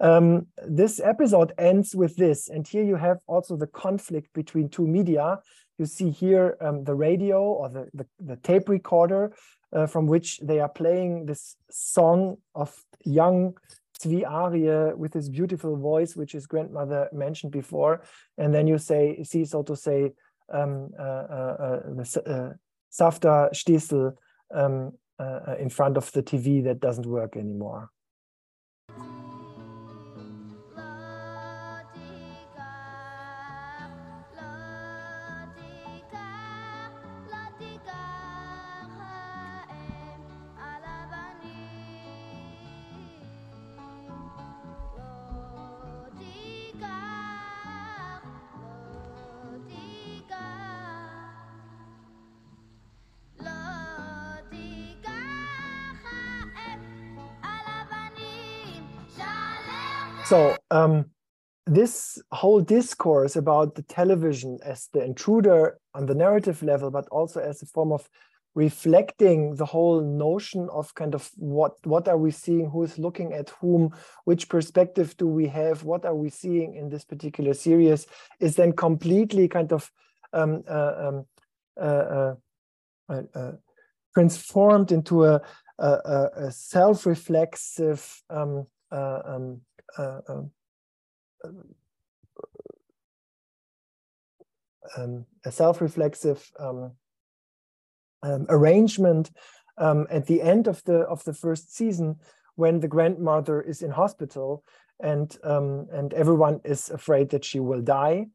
Speaker 4: Um, this episode ends with this, and here you have also the conflict between two media. You see here um, the radio or the, the, the tape recorder uh, from which they are playing this song of young Zvi Arie with his beautiful voice, which his grandmother mentioned before, and then you say see so to say um, uh, uh, uh the uh, Safta Shtisel um, uh, in front of the TV that doesn't work anymore. So um, this whole discourse about the television as the intruder on the narrative level, but also as a form of reflecting the whole notion of kind of what what are we seeing who is looking at whom which perspective do we have what are we seeing in this particular series is then completely kind of um, uh, um, uh, uh, uh transformed into a, a, a self-reflexive um, uh, um, um, a self-reflexive um, um, arrangement um, at the end of the of the first season when the grandmother is in hospital and um, and everyone is afraid that she will die.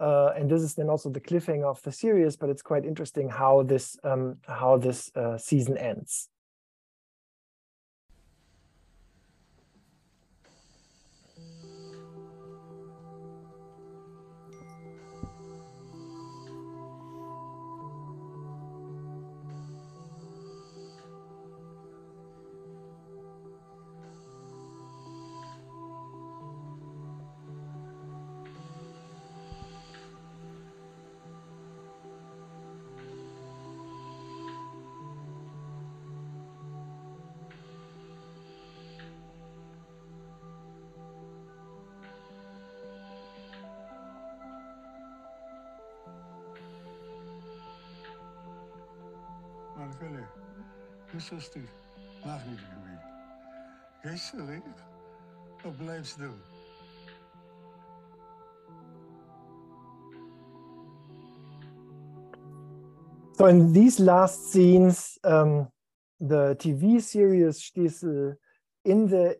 Speaker 4: Uh, and this is then also the cliffhanger of the series, but it's quite interesting how this how this uh, season ends.
Speaker 12: Lustig, mag niet wat blijft doen?
Speaker 4: So in these last scenes, um, the TV series Shtisel in the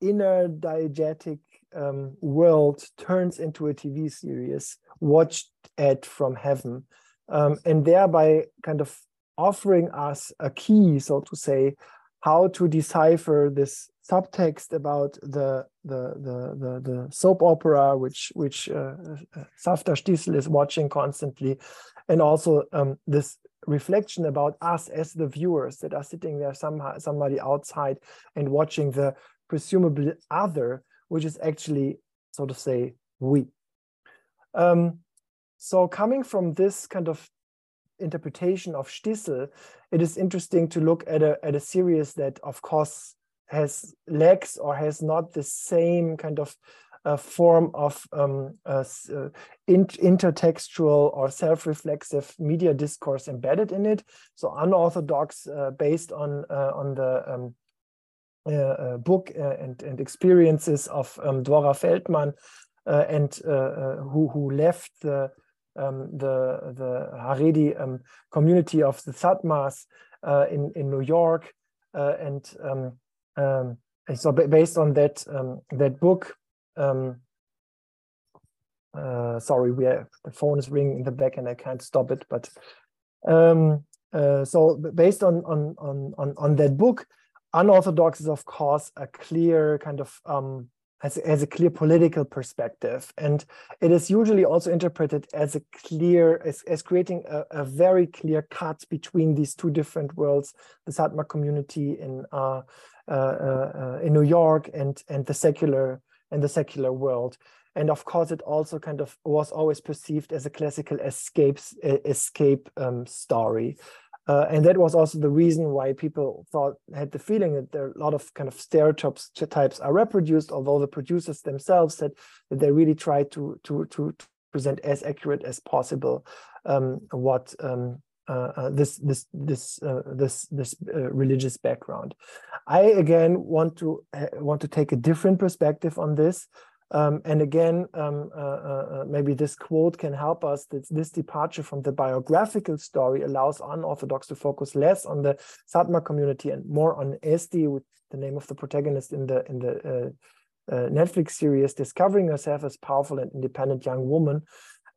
Speaker 4: inner diegetic um, world turns into a TV series watched at from heaven, um, and thereby kind of offering us a key, so to say, how to decipher this subtext about the the the the, the soap opera which which uh, uh, Safta Shtisel is watching constantly, and also um, this reflection about us as the viewers that are sitting there somehow somebody outside and watching the presumably other, which is actually so to say we. Um, so coming from this kind of interpretation of Shtisel, it is interesting to look at a, at a series that, of course, has legs or has not the same kind of uh, form of um, uh, uh, in, intertextual or self-reflexive media discourse embedded in it. So unorthodox, uh, based on uh, on the um, uh, book and, and experiences of um, Deborah Feldman, and who who left the um, the the Haredi um, community of the Satmars uh, in in New York, uh, and, um, um so based on that um, that book. Um, uh, sorry, we have, the phone is ringing in the back and I can't stop it. But uh, so based on on on on on that book, unorthodox is of course a clear kind of has, has a clear political perspective. And it is usually also interpreted as a clear, as, as creating a, a very clear cut between these two different worlds, the Satmar community in uh, uh, uh, in New York and and the secular and the secular world. And of course, it also kind of was always perceived as a classical escapes escape um, story. Uh, and that was also the reason why people thought had the feeling that there are a lot of kind of stereotypes types are reproduced, although the producers themselves said that they really tried to to to, to present as accurate as possible um, what um, uh, uh, this this this uh, this this uh, religious background. I again want to want to take a different perspective on this, um, and again um, uh, maybe this quote can help us. That this departure from the biographical story allows unorthodox to focus less on the Satmar community and more on Esti, with the name of the protagonist in the in the Netflix series, discovering herself as powerful and independent young woman.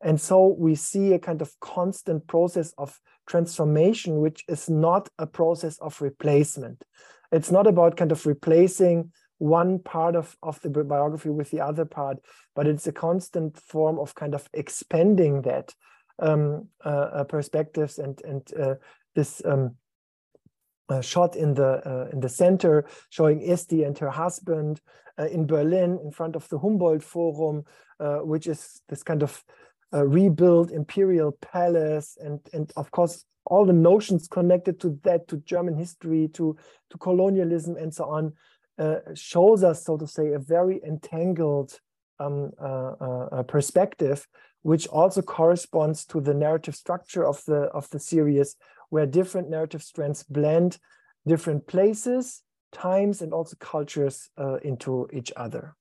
Speaker 4: And so we see a kind of constant process of transformation, which is not a process of replacement. It's not about kind of replacing one part of, of the biography with the other part, but it's a constant form of kind of expanding that um, uh, uh, perspectives and and uh, this um, uh, shot in the uh, in the center showing Esti and her husband uh, in Berlin in front of the Humboldt Forum, which is this kind of rebuilt imperial palace and and of course all the notions connected to that to german history to to colonialism and so on uh, shows us so to say a very entangled um, uh, uh, uh perspective which also corresponds to the narrative structure of the of the series where different narrative strands blend different places times and also cultures into each other.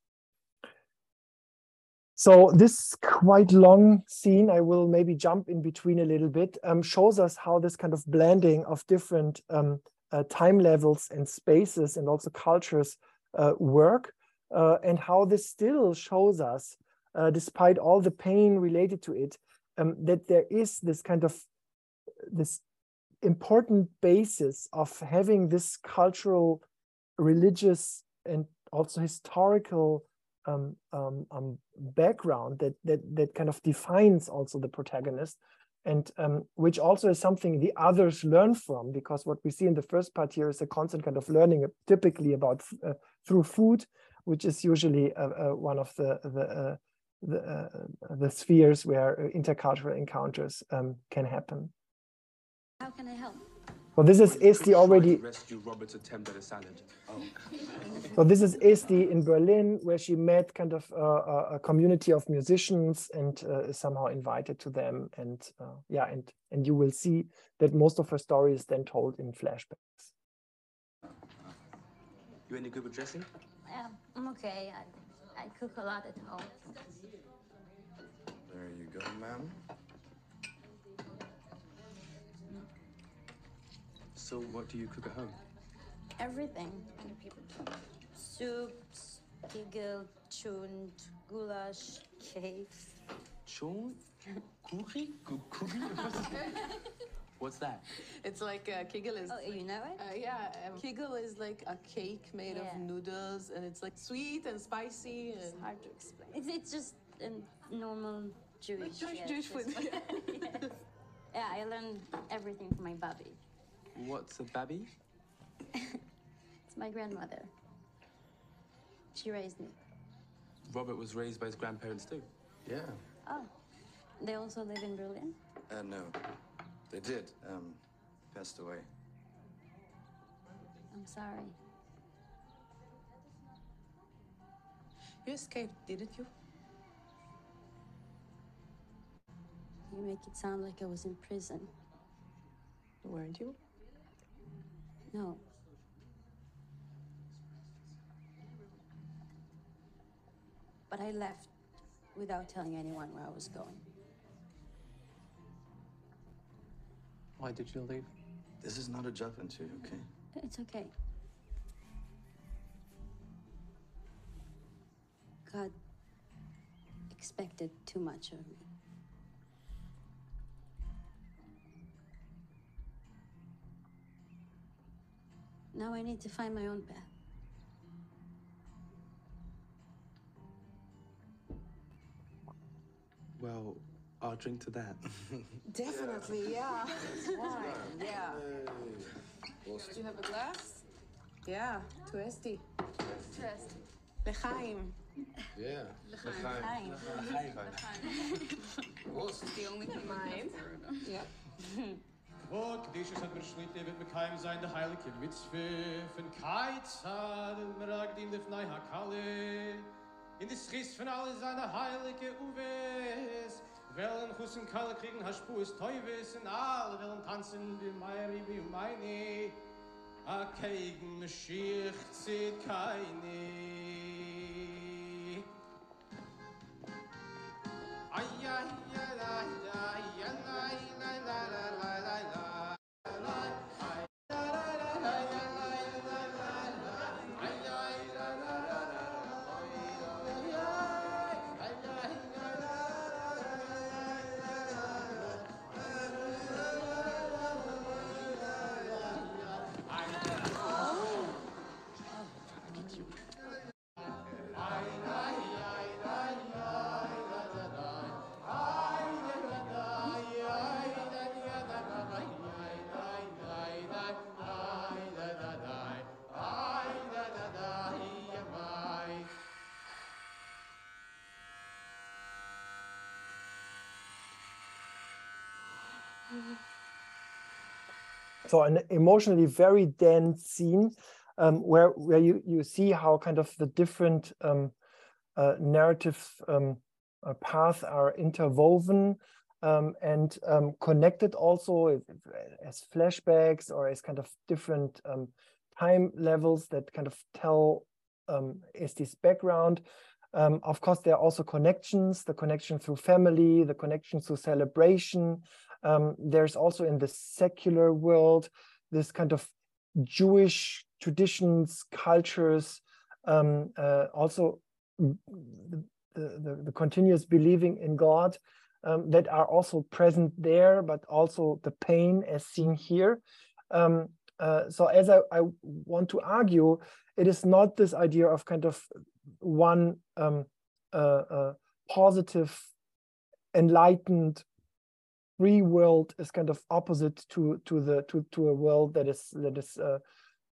Speaker 4: So this quite long scene, I will maybe jump in between a little bit, um, shows us how this kind of blending of different um, uh, time levels and spaces and also cultures uh, work, uh, and how this still shows us, uh, despite all the pain related to it, um, that there is this kind of this important basis of having this cultural, religious, and also historical um, um, um, background that that that kind of defines also the protagonist, and um, which also is something the others learn from because what we see in the first part here is a constant kind of learning, typically about uh, through food, which is usually uh, uh, one of the the uh, the, uh, the spheres where intercultural encounters um, can happen.
Speaker 13: How can I help?
Speaker 4: So this is Esti already.
Speaker 14: Rescue Robert's attempt at a salad. Oh.
Speaker 4: So this is Esti in Berlin, where she met kind of uh, a community of musicians and uh, somehow invited to them. And uh, yeah, and and you will see that most of her story is then told in flashbacks.
Speaker 14: You any good with dressing?
Speaker 13: Yeah, I'm okay. I, I cook a lot at home.
Speaker 14: There you go, ma'am. So what do you cook at home?
Speaker 13: Everything. Soups, kigel, chunt, goulash, cakes.
Speaker 14: Chun? Cookie? Cookie? What's that?
Speaker 15: It's like uh, kigel is.
Speaker 13: Oh, you know it?
Speaker 15: Uh, yeah, um, kigel is like a cake made
Speaker 13: Yeah.
Speaker 15: of noodles, and it's like sweet and spicy and.
Speaker 13: It's hard to explain. It's, it's just a normal Jewish.
Speaker 15: Jewish-
Speaker 13: yes,
Speaker 15: Jewish food.
Speaker 13: yes. Yeah, I learned everything from my baby.
Speaker 14: What's a babby?
Speaker 13: It's my grandmother. She raised me.
Speaker 14: Robert was raised by his grandparents too.
Speaker 5: Yeah.
Speaker 13: Oh, they also live in Berlin?
Speaker 5: Uh, no. They did. Um, passed away.
Speaker 13: I'm sorry.
Speaker 15: You escaped, didn't you?
Speaker 13: You make it sound like I was in prison.
Speaker 15: Weren't you?
Speaker 13: No. But I left without telling anyone where I was going.
Speaker 14: Why did you leave?
Speaker 5: This is not a job interview, okay?
Speaker 13: It's okay. God expected too much of me. Now I need to find my own path.
Speaker 14: Well, I'll drink to that.
Speaker 15: Definitely, yeah. Wine, yeah. Do you have a glass? Yeah, to Esti. To Esti. L'chaim.
Speaker 5: Yeah.
Speaker 15: L'chaim.
Speaker 5: Prost.
Speaker 15: The only mine. Yeah.
Speaker 16: Vot Kedishus hat mir schnitte wird mir kein sein der heilige Mitzwe von Kaizad und mir ragt ihm lifnai hakale. In des Schis von alle seine heilige Uwes. Wellen Hussen Kalle kriegen Haschpu ist Teuwes in alle Wellen tanzen die Meiri wie meine. A keigen Mashiach zit keine. Ay ay ay ay ay ay ay
Speaker 4: so an emotionally very dense scene um, where where you you see how kind of the different um, uh, narrative um, uh, paths are interwoven um, and um, connected also as flashbacks or as kind of different um, time levels that kind of tell is this background. of course, there are also connections, the connection through family, the connection through celebration, um, there's also in the secular world this kind of Jewish traditions, cultures, um, uh, also the, the, the, continuous believing in God um, that are also present there, but also the pain as seen here. Um, uh, so as I, I, want to argue, it is not this idea of kind of one um, uh, uh positive, enlightened free world is kind of opposite to to the to to a world that is that is uh,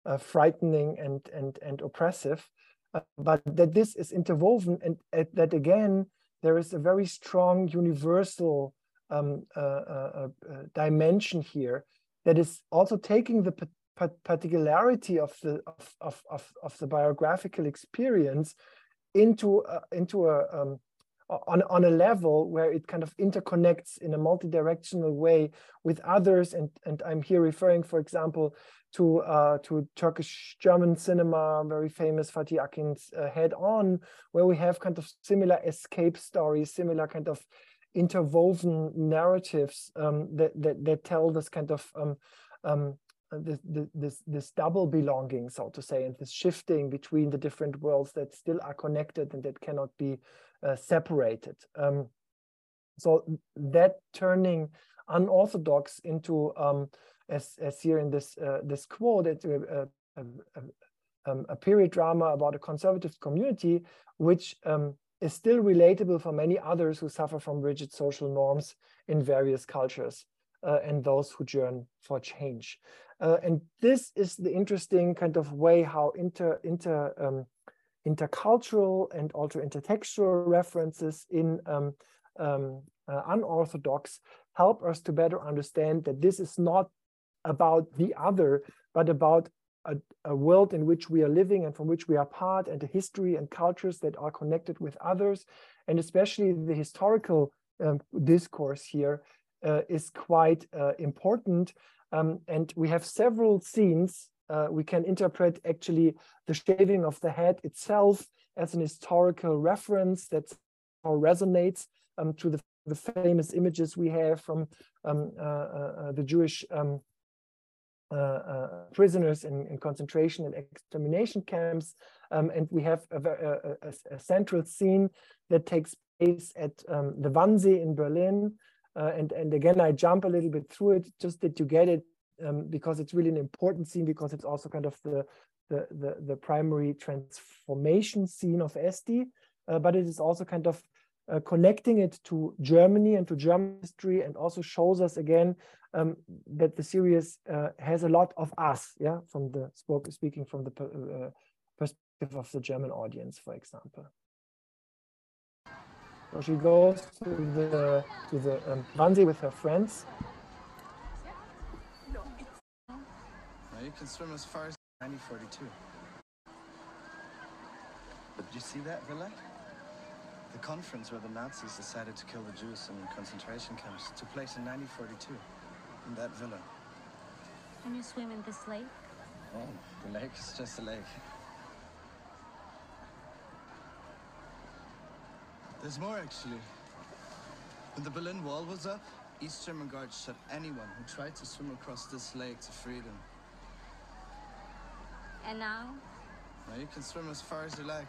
Speaker 4: uh, frightening and and and oppressive, uh, but that this is interwoven and that again there is a very strong universal um, uh, uh, uh, dimension here that is also taking the particularity of the of, of, of, of the biographical experience into into a um, on, on a level where it kind of interconnects in a multi-directional way with others. And, and I'm here referring, for example, to uh, to Turkish German cinema, very famous Fatih Akin's uh, Head On, where we have kind of similar escape stories, similar kind of interwoven narratives um, that, that, that tell this kind of um, um, this, this this double belonging, so to say, and this shifting between the different worlds that still are connected and that cannot be uh, separated. Um, so that turning unorthodox into, um, as, as here in this uh, this quote, a, a, um, a, period drama about a conservative community, which um, is still relatable for many others who suffer from rigid social norms in various cultures uh, and those who yearn for change. Uh, and this is the interesting kind of way how inter, inter um, intercultural and also intertextual references in um, um, uh, unorthodox help us to better understand that this is not about the other, but about a, a, world in which we are living and from which we are part, and the history and cultures that are connected with others, and especially the historical um, discourse here is quite uh, important. Um, and we have several scenes uh, we can interpret actually the shaving of the head itself as an historical reference that resonates um, to the, the, famous images we have from um, uh, uh, uh the Jewish um, uh, uh, prisoners in, in, concentration and extermination camps. Um, and we have a, a, a, a, central scene that takes place at um, the Wannsee in Berlin. And, and again, I jump a little bit through it just that you get it um, because it's really an important scene because it's also kind of the the the, the primary transformation scene of Esti, uh, but it is also kind of uh, connecting it to Germany and to German history, and also shows us again um, that the series uh, has a lot of us, yeah, from the spoke speaking from the uh, perspective of the German audience, for example. So she goes to the to the um, Wannsee with her friends, Now
Speaker 17: you can swim as far as 9042. But did you see that, Villa? The conference where the Nazis decided to kill the Jews in concentration camps took place in 1942 in that villa.
Speaker 18: Can you swim in this lake?
Speaker 17: Oh, the lake is just a lake. There's more actually. When the Berlin Wall was up, East German guards shot anyone who tried to swim across this lake to freedom.
Speaker 18: And now?
Speaker 17: Now you can swim as far as you like.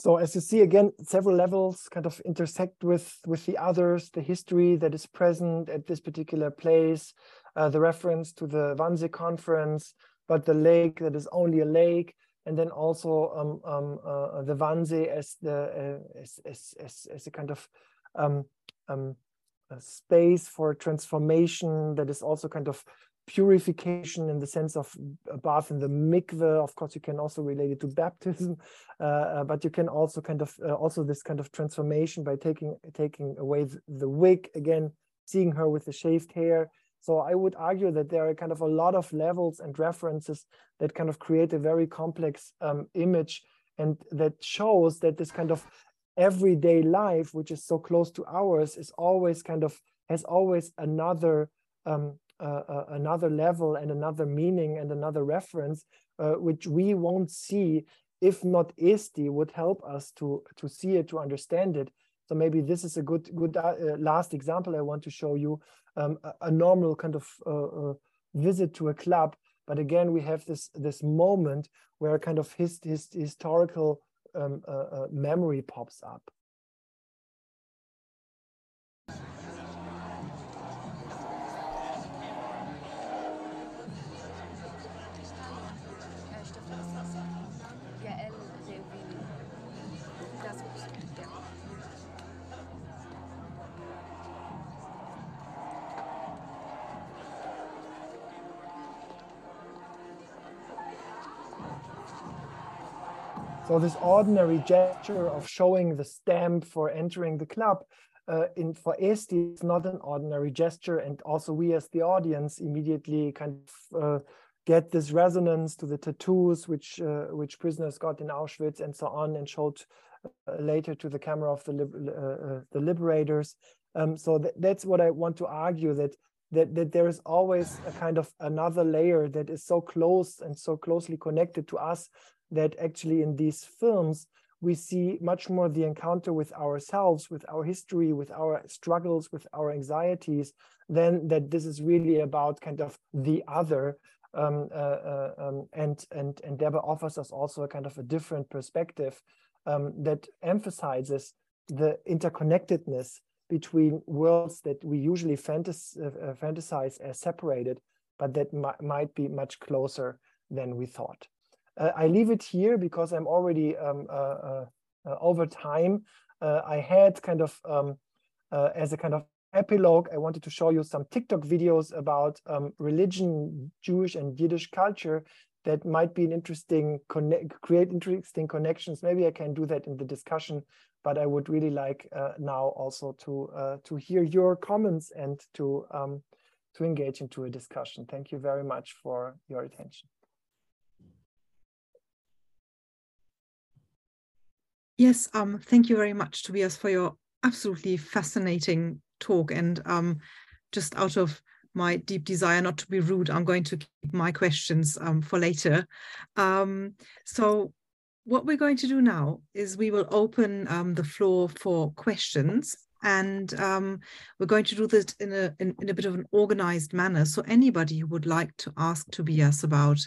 Speaker 4: So as you see again, several levels kind of intersect with with the others, the history that is present at this particular place, uh, the reference to the Wannsee conference, but the lake that is only a lake, and then also um, um, uh, the Wannsee as the uh, as, as, as, as a kind of um, um, space for transformation that is also kind of purification in the sense of a bath in the mikveh. Of course, you can also relate it to baptism, uh, uh, but you can also kind of uh, also this kind of transformation by taking taking away the, the wig again, seeing her with the shaved hair. So I would argue that there are kind of a lot of levels and references that kind of create a very complex um, image and that shows that this kind of everyday life, which is so close to ours, is always kind of has always another um, uh, uh, another level and another meaning and another reference, uh, which we won't see if not Esti would help us to to see it, to understand it. So maybe this is a good good uh, last example I want to show you. Um, a, a, normal kind of uh, uh, visit to a club, but again we have this this moment where a kind of his, his historical um, memory pops up. So this ordinary gesture of showing the stamp for entering the club uh, in for Esti is not an ordinary gesture, and also we as the audience immediately kind of uh, get this resonance to the tattoos which uh, which prisoners got in Auschwitz and so on, and showed uh, later to the camera of the uh, uh, the liberators. Um, so th that's what I want to argue that that that there is always a kind of another layer that is so close and so closely connected to us that actually in these films, we see much more the encounter with ourselves, with our history, with our struggles, with our anxieties, than that this is really about kind of the other. Um, uh, uh, um, and and and thereby offers us also a kind of a different perspective um, that emphasizes the interconnectedness between worlds that we usually fantas uh, fantasize as separated, but that might be much closer than we thought. Uh, I leave it here because I'm already um, uh, uh, uh over time. I had kind of, um, as a kind of epilogue, I wanted to show you some TikTok videos about um, religion, Jewish and Yiddish culture that might be an interesting create interesting connections. Maybe I can do that in the discussion, but I would really like uh, now also to uh, to hear your comments and to um, to engage into a discussion. Thank you very much for your attention.
Speaker 1: Yes, um, thank you very much, Tobias, for your absolutely fascinating talk. And um, just out of my deep desire not to be rude, I'm going to keep my questions um, for later. Um, so what we're going to do now is we will open um, the floor for questions and um, we're going to do this in a, in, in, a bit of an organized manner. So anybody who would like to ask Tobias about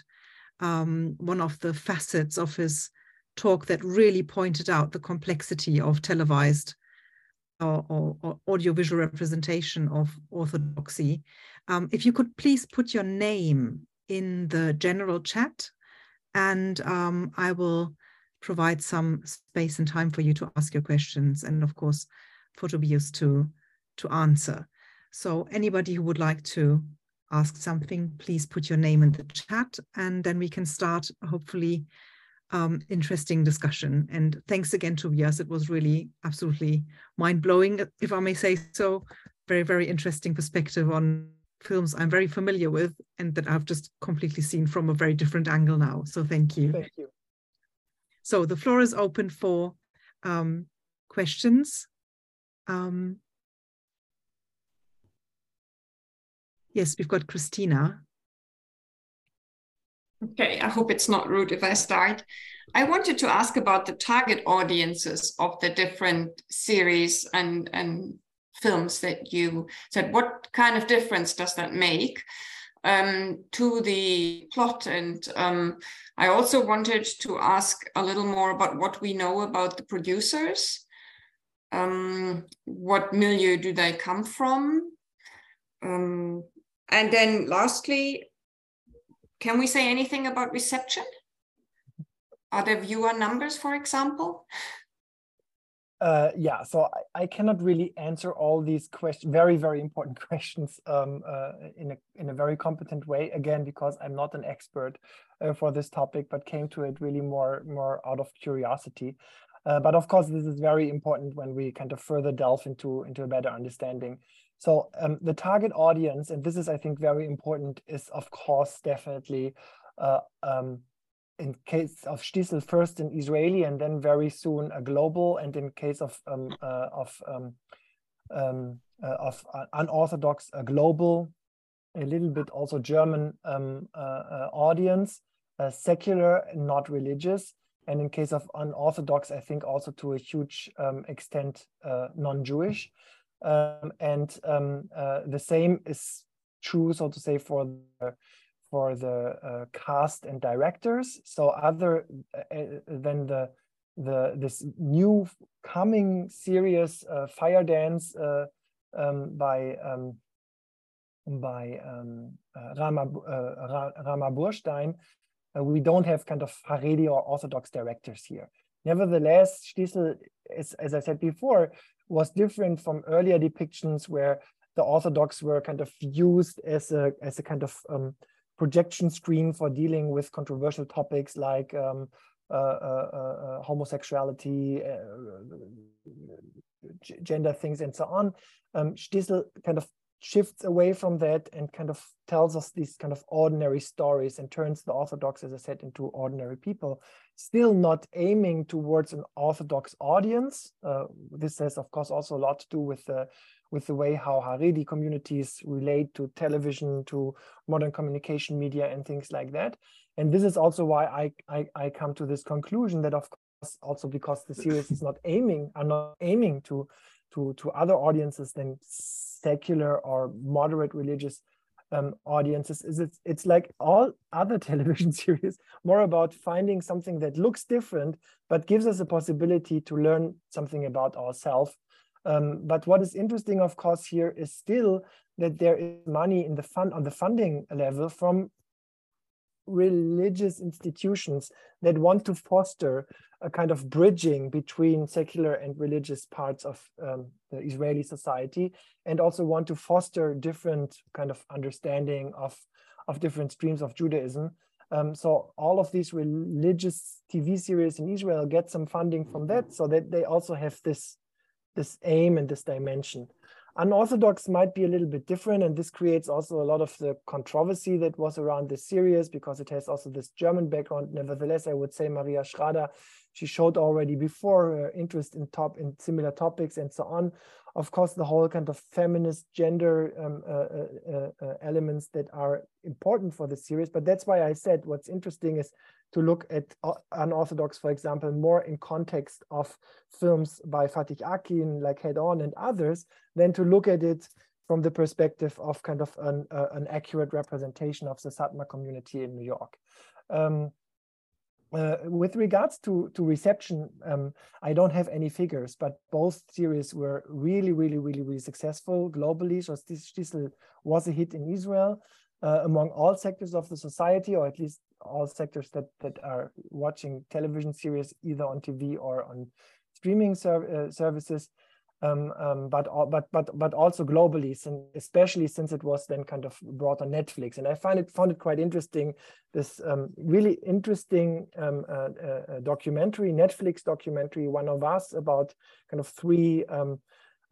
Speaker 1: um, one of the facets of his talk that really pointed out the complexity of televised or, or, or audiovisual representation of orthodoxy, um, if you could please put your name in the general chat and um, I will provide some space and time for you to ask your questions and of course for Tobias to, to answer. So anybody who would like to ask something, please put your name in the chat and then we can start hopefully um, interesting discussion. And thanks again, Tobias. It was really absolutely mind-blowing, if I may say so. Very, very interesting perspective on films I'm very familiar with and that I've just completely seen from a very different angle now. So thank you.
Speaker 4: Thank you.
Speaker 1: So the floor is open for um, questions. Um, yes, we've got Christina.
Speaker 2: Okay, I hope it's not rude if I start. I wanted to ask about the target audiences of the different series and, and films that you said. What kind of difference does that make? um, to the plot. And um, I also wanted to ask a little more about what we know about the producers. Um, what milieu do they come from? Um, and then lastly, can we say anything about reception? Are there viewer numbers, for example?
Speaker 4: Uh, yeah, so I, I, cannot really answer all these questions, very, very important questions um, uh, in, a, in a very competent way, again, because I'm not an expert uh, for this topic, but came to it really more, more out of curiosity. Uh, but of course, this is very important when we kind of further delve into, into a better understanding. So um, the target audience, and this is, I think, very important, is of course definitely uh, um, in case of Shtisel, first an Israeli and then very soon a global, and in case of um, uh, of um, um, uh, of unorthodox, a global, a little bit also German um, uh, uh, audience, secular, not religious, and in case of unorthodox, I think also to a huge um, extent uh, non-Jewish, um, and uh, the same is true, so to say, for the for the uh, cast and directors. So other uh, uh, than the the this new coming series uh, Fire Dance uh, um, by um, by um, Rama Rama Burshtein, we don't have kind of Haredi or Orthodox directors here. Nevertheless, Shtisel, as, as I said before, was different from earlier depictions where the Orthodox were kind of used as a as a kind of um, projection screen for dealing with controversial topics like um, uh, uh, uh, homosexuality, gender things, and so on. Um, Shtisel kind of shifts away from that and kind of tells us these kind of ordinary stories and turns the Orthodox, as I said, into ordinary people, still not aiming towards an Orthodox audience. Uh, this has, of course, also a lot to do with the with the way how Haredi communities relate to television, to modern communication media and things like that. And this is also why I, I, I come to this conclusion that of course also because the series is not aiming, are not aiming to, to, to other audiences than secular or moderate religious um, audiences. Is it's, it's like all other television series more about finding something that looks different but gives us a possibility to learn something about ourselves um, but what is interesting, of course, here is still that there is money in the fund on the funding level from religious institutions that want to foster a kind of bridging between secular and religious parts of um, the Israeli society, and also want to foster different kind of understanding of of different streams of Judaism. Um, so all of these religious TV series in Israel get some funding from that, so that they also have this this aim and this dimension. Unorthodox might be a little bit different, and this creates also a lot of the controversy that was around this series because it has also this German background. Nevertheless, I would say Maria Schrader, she showed already before her interest in top in similar topics and so on. Of course, the whole kind of feminist gender um, uh, uh, uh, elements that are important for the series. But that's why I said what's interesting is to look at unorthodox, for example, more in context of films by Fatih Akin, like Head On and others, than to look at it from the perspective of kind of an, uh, an accurate representation of the Satmar community in New York. Um, uh, with regards to, to reception, um, I don't have any figures, but both series were really, really, really, really successful globally. So Shtisel was a hit in Israel uh, among all sectors of the society, or at least all sectors that that are watching television series either on TV or on streaming ser uh, services. Um, um, but but but but also globally, especially since it was then kind of brought on Netflix, and I find it found it quite interesting. This um, really interesting um, uh, uh, documentary, Netflix documentary, One of Us, about kind of three um,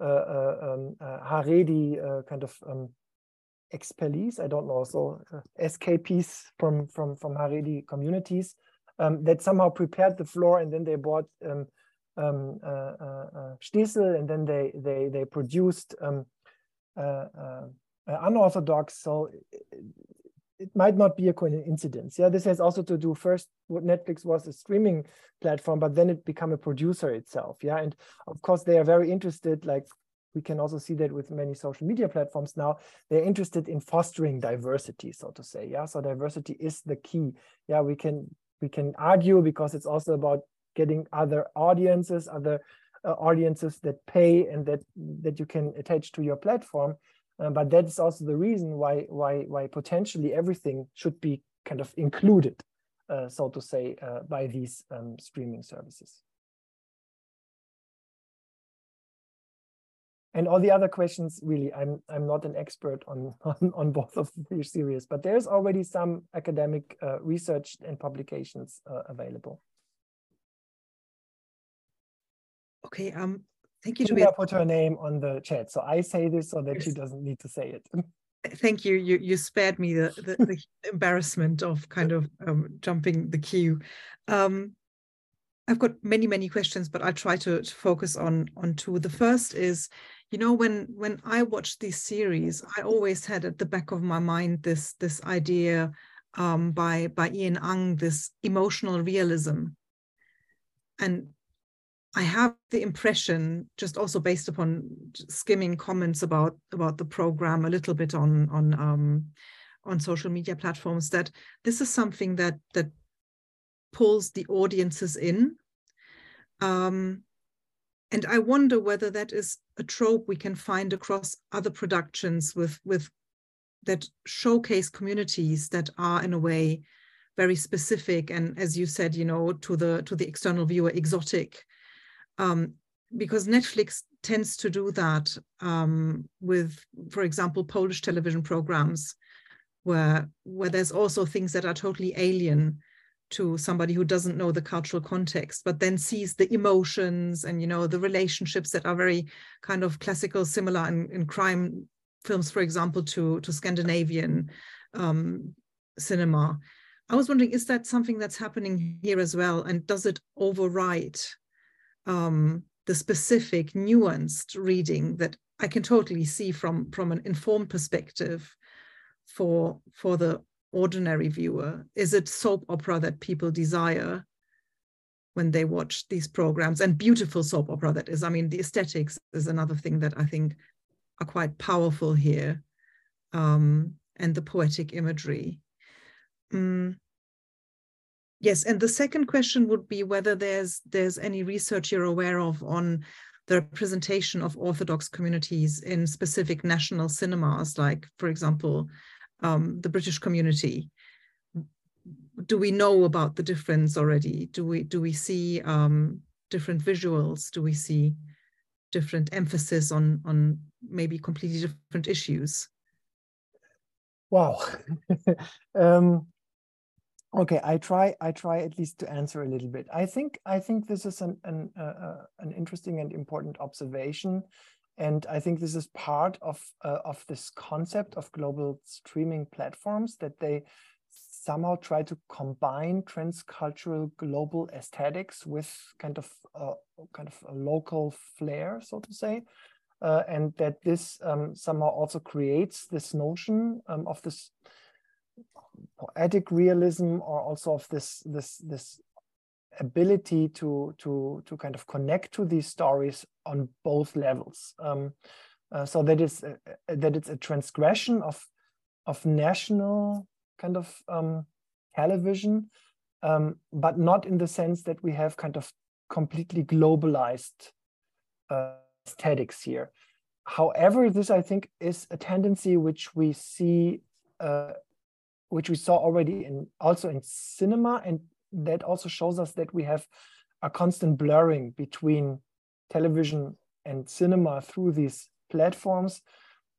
Speaker 4: uh, uh, um, uh, Haredi kind of expellees, I don't know, so uh, escapees from from from Haredi communities um, that somehow prepared the floor, and then they bought um, um, uh, uh, uh Shtisel, and then they they they produced um, uh, uh, unorthodox. So it, it, might not be a coincidence. Yeah, this has also to do first. What Netflix was a streaming platform, but then it became a producer itself. Yeah, and of course they are very interested, like we can also see that with many social media platforms now they're interested in fostering diversity so to say yeah? So diversity is the key. Yeah we can we can argue because it's also about getting other audiences other uh, audiences that pay and that that you can attach to your platform. Uh, but that is also the reason why why why potentially everything should be kind of included uh, so to say uh, by these um, streaming services and all the other questions really i'm i'm not an expert on on, on both of these series but there's already some academic uh, research and publications uh, available.
Speaker 1: Okay um thank you
Speaker 4: Julia put her name on the chat so i say this so that yes. she doesn't need to say it.
Speaker 1: Thank you. You you spared me the the, the embarrassment of kind of um, jumping the queue. Um I've got many, many questions, but I'll try to, to, focus on on two. The first is, you know, when when I watched these series, I always had at the back of my mind this this idea um, by by Ien Ang this emotional realism, and I have the impression, just also based upon skimming comments about about the program, a little bit on on um, on social media platforms, that this is something that that pulls the audiences in. Um, and I wonder whether that is a trope we can find across other productions with with that showcase communities that are in a way very specific and as you said you know to the to the external viewer exotic. Um, because netflix tends to do that um, with for example polish television programs where where there's also things that are totally alien to somebody who doesn't know the cultural context but then sees the emotions and you know the relationships that are very kind of classical similar in, in crime films for example to to scandinavian um, cinema. I was wondering is that something that's happening here as well? And does it overwrite um, the specific nuanced reading that i can totally see from from an informed perspective for for the ordinary viewer? Is it soap opera that people desire when they watch these programs? And beautiful soap opera, that is. I mean, the aesthetics is another thing that I think are quite powerful here, um, and the poetic imagery. Mm. Yes, and the second question would be whether there's there's any research you're aware of on the representation of Orthodox communities in specific national cinemas, like, for example, um, the British community. Do we know about the difference already? Do we do we see um, different visuals? Do we see different emphasis on on maybe completely different issues?
Speaker 4: Wow. um, Okay, I try. I try at least to answer a little bit. I think. I think this is an an uh, uh, an interesting and important observation, and I think this is part of uh, of this concept of global streaming platforms that they somehow try to combine transcultural global aesthetics with kind of uh, kind of a local flair, so to say, uh, and that this um, somehow also creates this notion um, of this poetic realism or also of this this this ability to to to kind of connect to these stories on both levels. Um, uh, so that is uh, that it's a transgression of of national kind of um, television um, but not in the sense that we have kind of completely globalized uh, aesthetics here. However this i think is a tendency which we see uh, which we saw already in also in cinema and that also shows us that we have a constant blurring between television and cinema through these platforms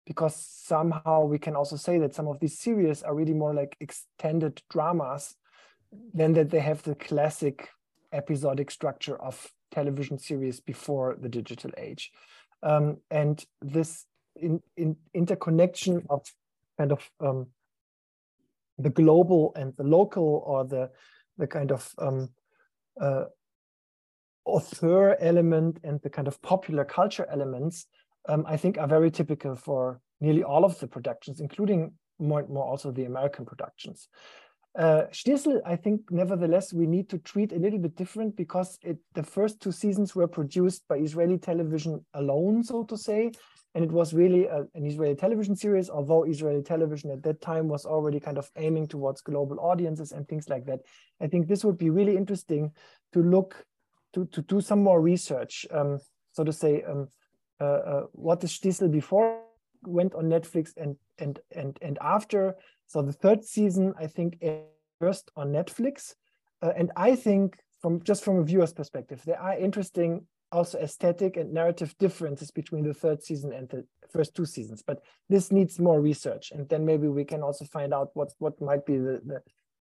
Speaker 4: because somehow we can also say that some of these series are really more like extended dramas than that they have the classic episodic structure of television series before the digital age. Um, and this in, in interconnection of kind of um, the global and the local or the the kind of um, uh, author element and the kind of popular culture elements, um, I think are very typical for nearly all of the productions, including more and more also the American productions. Uh, I think, nevertheless, we need to treat a little bit different because it, the first two seasons were produced by Israeli television alone, so to say, and it was really a, an Israeli television series, although Israeli television at that time was already kind of aiming towards global audiences and things like that. I think this would be really interesting to look, to, to do some more research, um, so to say, um, uh, uh, what is Shtisel before went on Netflix and, and, and, and after. So the third season, I think, first on Netflix. Uh, and I think from just from a viewer's perspective, there are interesting also aesthetic and narrative differences between the third season and the first two seasons. But this needs more research, and then maybe we can also find out what what might be the the,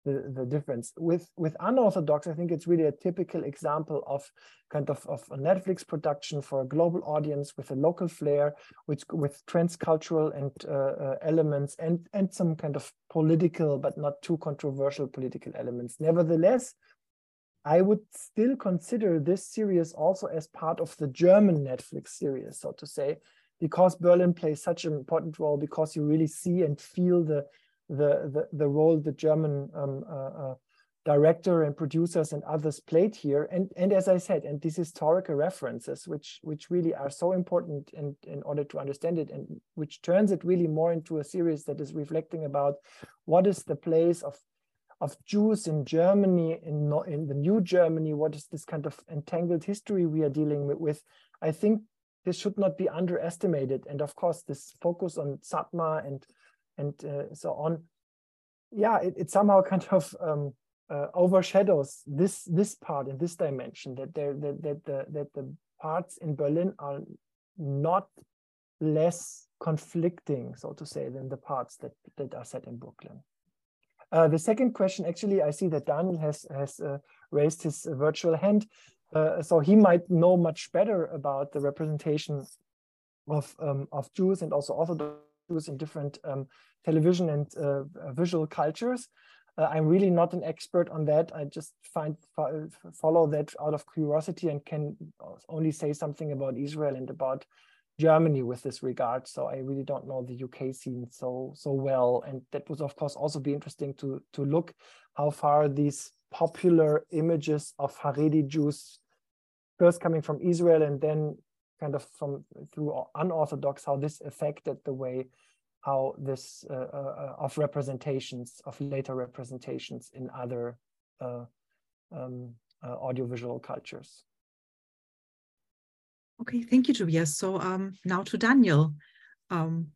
Speaker 4: the, the difference. With with unorthodox, I think it's really a typical example of kind of, of a Netflix production for a global audience with a local flair, which with transcultural and uh, uh, elements and and some kind of political but not too controversial political elements. Nevertheless, I would still consider this series also as part of the German Netflix series, so to say, because Berlin plays such an important role, because you really see and feel the the the, the role the German um, uh, uh, director and producers and others played here. And and as I said, and these historical references, which which really are so important in in order to understand it, and which turns it really more into a series that is reflecting about what is the place of of Jews in Germany, in, in the new Germany, what is this kind of entangled history we are dealing with? I think this should not be underestimated. And of course, this focus on Satmar and and uh, so on, yeah, it, it somehow kind of um, uh, overshadows this this part in this dimension that there that that the that the parts in Berlin are not less conflicting, so to say, than the parts that that are set in Brooklyn. Uh, the second question, actually, I see that Daniel has, has uh, raised his virtual hand. Uh, so he might know much better about the representation of, um, of Jews and also Orthodox In different um, television and uh, visual cultures. I'm really not an expert on that. I just find follow that out of curiosity and can only say something about Israel and about Germany with this regard. So I really don't know the UK scene so so well, and that would of course also be interesting to to look how far these popular images of Haredi Jews, first coming from Israel and then kind of from through unorthodox, how this affected the way how this uh, uh, of representations of later representations in other uh, um, uh, audiovisual cultures.
Speaker 1: Okay, thank you, Tobias. So um, now to Daniel. Um,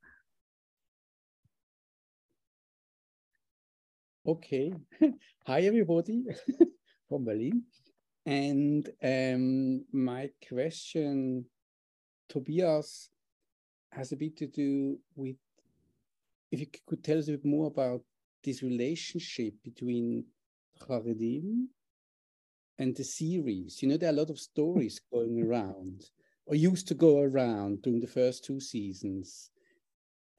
Speaker 19: okay. Hi, everybody from Berlin. And um, my question, Tobias, has a bit to do with if you could tell us a bit more about this relationship between Haredim and the series. You know, there are a lot of stories going around or used to go around during the first two seasons.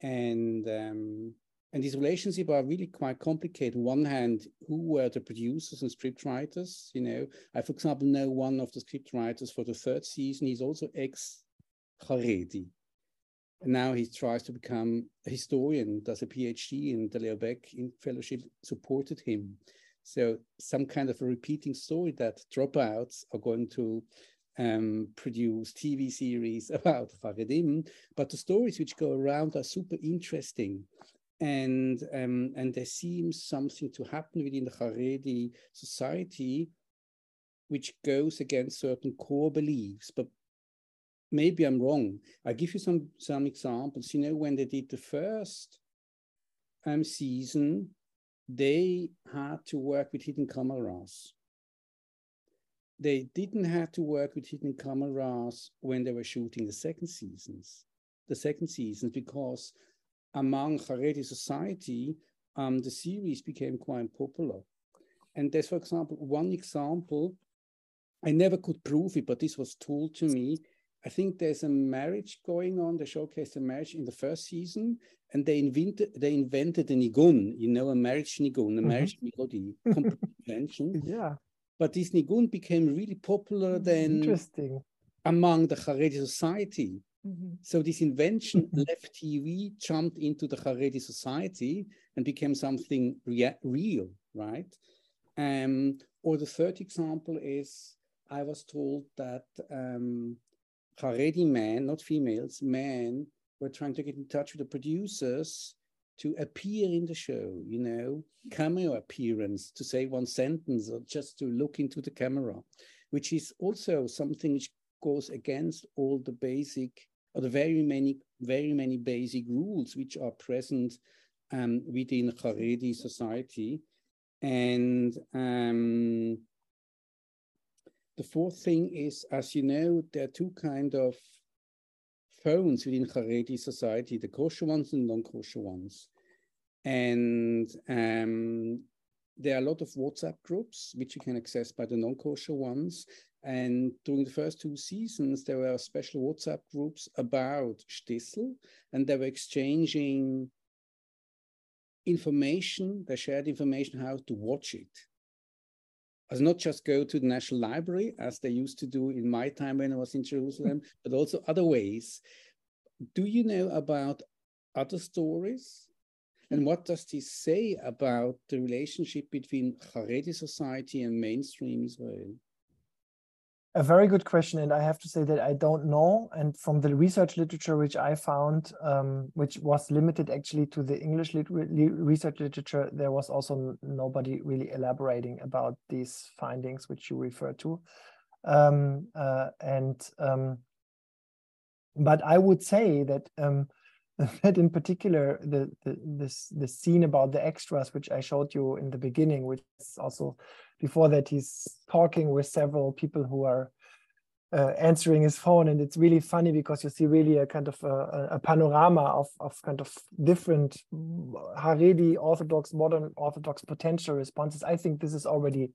Speaker 19: And um, and these relationships are really quite complicated. On one hand, who were the producers and script writers? You know, I, for example, know one of the script writers for the third season. He's also ex Haredi. And now he tries to become a historian, does a PhD, and the Leo Baeck Fellowship supported him. So some kind of a repeating story that dropouts are going to um, produce TV series about Haredim, but the stories which go around are super interesting. And, um, and there seems something to happen within the Haredi society which goes against certain core beliefs, but maybe I'm wrong. I'll give you some, some examples. You know, when they did the first um, season, they had to work with hidden cameras. They didn't have to work with hidden cameras when they were shooting the second seasons, the second seasons, because among Haredi society, um, the series became quite popular. And there's, for example, one example, I never could prove it, but this was told to me. I think there's a marriage going on. They showcased a marriage in the first season, and they invented they invented a nigun, you know, a marriage nigun, a marriage mm -hmm. melody, invention.
Speaker 4: yeah.
Speaker 19: But this nigun became really popular then
Speaker 4: Interesting.
Speaker 19: among the Haredi society.
Speaker 4: Mm -hmm.
Speaker 19: So this invention left TV, jumped into the Haredi society, and became something rea real, right? Um, or the third example is I was told that um, Haredi men, not females, men were trying to get in touch with the producers to appear in the show, you know, cameo appearance, to say one sentence or just to look into the camera, which is also something which goes against all the basic or the very many, very many basic rules which are present um, within Haredi society. And um, the fourth thing is, as you know, there are two kind of phones within Haredi society, the kosher ones and non-kosher ones. And um, there are a lot of WhatsApp groups, which you can access by the non-kosher ones. And during the first two seasons, there were special WhatsApp groups about Shtisel, and they were exchanging information, they shared information how to watch it. As not just go to the National Library, as they used to do in my time when I was in Jerusalem, but also other ways. Do you know about other stories? And what does this say about the relationship between Haredi society and mainstream Israel?
Speaker 4: A very good question, and I have to say that I don't know. And from the research literature which I found, um, which was limited actually to the English lit research literature, there was also nobody really elaborating about these findings which you refer to. Um, uh, and um, but I would say that um, that in particular the, the this the scene about the extras which I showed you in the beginning, which is also before that he's talking with several people who are uh, answering his phone, and it's really funny because you see really a kind of a, a panorama of of kind of different Haredi Orthodox, modern Orthodox potential responses. I think this is already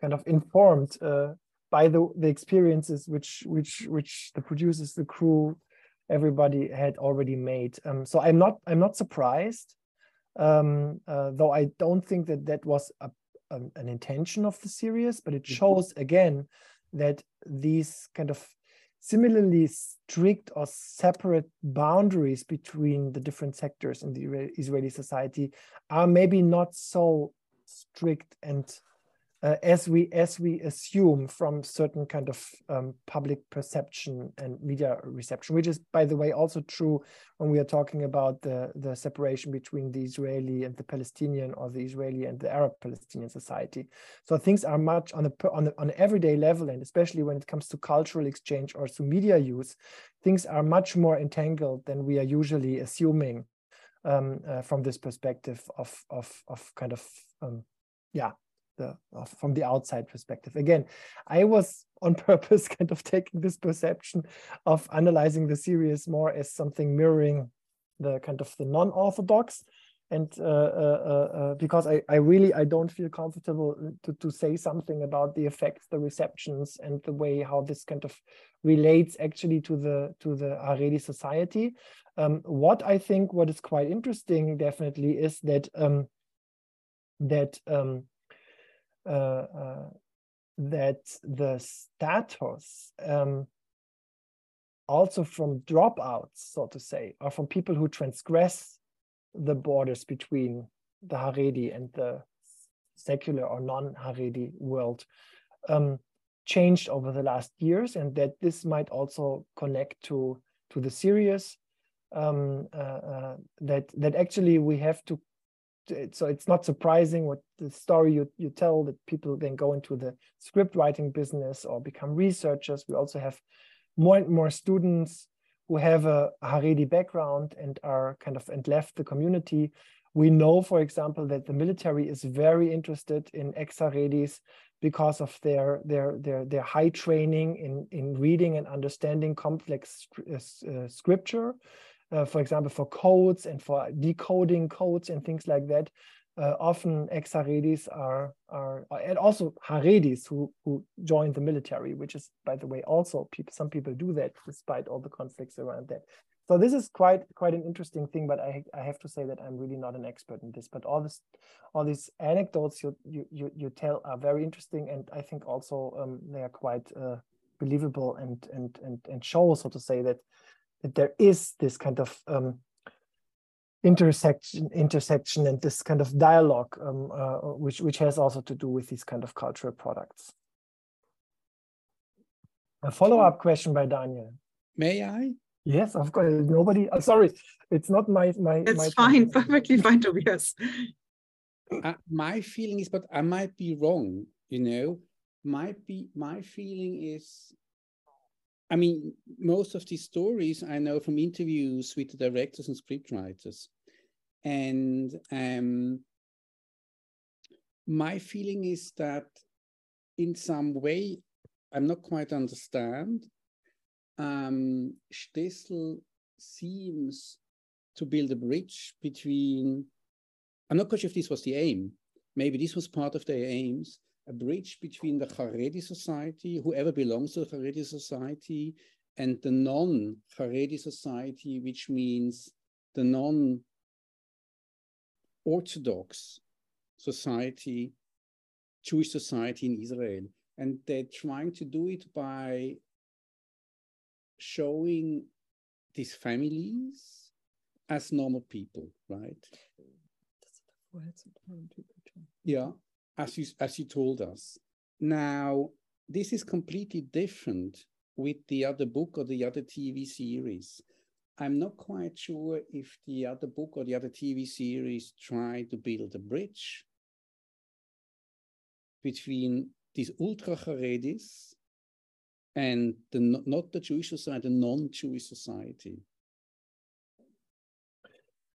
Speaker 4: kind of informed uh, by the the experiences which which which the producers, the crew everybody had already made. Um, so I'm not I'm not surprised, um, uh, though I don't think that that was a, a, an intention of the series, but it shows again that these kind of similarly strict or separate boundaries between the different sectors in the Israeli society are maybe not so strict and uh, as we as we assume from certain kind of um, public perception and media reception, which is by the way also true when we are talking about the the separation between the Israeli and the Palestinian or the Israeli and the Arab Palestinian society. So things are much on the on, a, on an everyday level, and especially when it comes to cultural exchange or to media use, things are much more entangled than we are usually assuming um, uh, from this perspective of of of kind of um, yeah the from the outside perspective. Again, I was on purpose kind of taking this perception of analyzing the series more as something mirroring the kind of the non-orthodox and uh, uh, uh, because I, I really I don't feel comfortable to, to say something about the effects, the receptions, and the way how this kind of relates actually to the to the Haredi society. Um, what I think what is quite interesting definitely is that um, that um, uh, uh, that the status um, also from dropouts, so to say, or from people who transgress the borders between the Haredi and the secular or non-Haredi world um, changed over the last years, and that this might also connect to to the series um, uh, uh, that that actually we have to. So it's not surprising what the story you you tell that people then go into the script writing business or become researchers. We also have more and more students who have a Haredi background and are kind of and left the community. We know, for example, that the military is very interested in ex-Haredis because of their their their their high training in in reading and understanding complex uh, scripture. Uh, for example, for codes and for decoding codes and things like that uh, often ex-Haredis are, are, and also Haredis who, who join the military, which is, by the way, also people, some people do that despite all the conflicts around that. So this is quite quite an interesting thing, but I I have to say that I'm really not an expert in this. But all this, all these anecdotes you you you, you tell are very interesting, and I think also um, they are quite uh, believable and and and and show, so to say, that that there is this kind of um, intersection intersection and this kind of dialogue um, uh, which which has also to do with these kind of cultural products. A follow-up question by daniel.
Speaker 19: May i?
Speaker 4: Yes of course. Nobody uh, sorry it's not my my
Speaker 1: it's
Speaker 4: my
Speaker 1: fine. perfectly fine tobias.
Speaker 19: Uh, my feeling is but i might be wrong you know. Might be my feeling is I mean, most of these stories I know from interviews with the directors and scriptwriters. And um, my feeling is that in some way, I'm not quite understand, um, Shtisel seems to build a bridge between, I'm not quite sure if this was the aim, maybe this was part of their aims, a bridge between the Haredi society, whoever belongs to the Haredi society, and the non-Haredi society, which means the non-Orthodox society, Jewish society in Israel. And they're trying to do it by showing these families as normal people, right? Yeah as you, as you told us. Now, this is completely different with the other book or the other TV series. I'm not quite sure if the other book or the other TV series try to build a bridge between these ultra Haredis and the not the Jewish society, the non-Jewish society.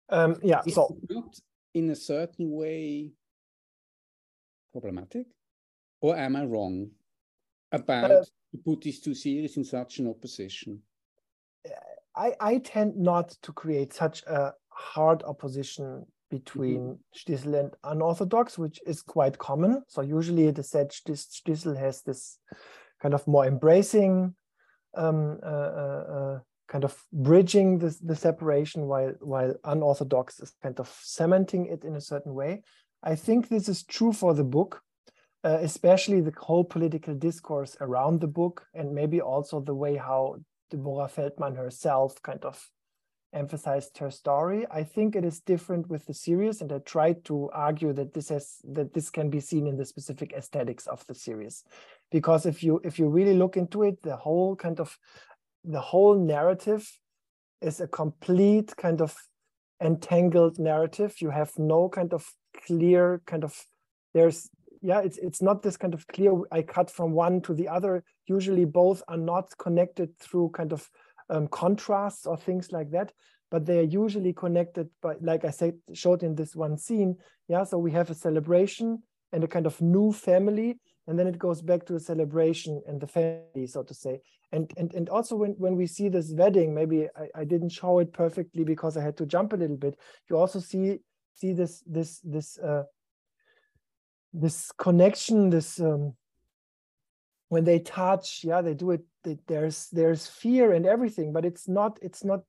Speaker 4: Um, yeah, so
Speaker 19: in a certain way problematic? Or am I wrong about uh, to put these two series in such an opposition?
Speaker 4: I, I tend not to create such a hard opposition between mm -hmm. Shtisel and unorthodox, which is quite common. So usually it is set Shtisel has this kind of more embracing, um, uh, uh, uh, kind of bridging the, the separation, while while unorthodox is kind of cementing it in a certain way. I think this is true for the book, uh, especially the whole political discourse around the book, and maybe also the way how Deborah Feldman herself kind of emphasized her story. I think it is different with the series, and I tried to argue that this has that this can be seen in the specific aesthetics of the series, because if you if you really look into it, the whole kind of the whole narrative is a complete kind of entangled narrative. You have no kind of clear kind of there's yeah it's it's not this kind of clear i cut from one to the other. Usually both are not connected through kind of um, contrasts or things like that but they are usually connected by like i said showed in this one scene. Yeah so we have a celebration and a kind of new family and then it goes back to a celebration and the family so to say. And and and also when when we see this wedding maybe I, I didn't show it perfectly because i had to jump a little bit. You also see see this this this uh, this connection, this um, when they touch, yeah, they do it. There's there's fear and everything, but it's not it's not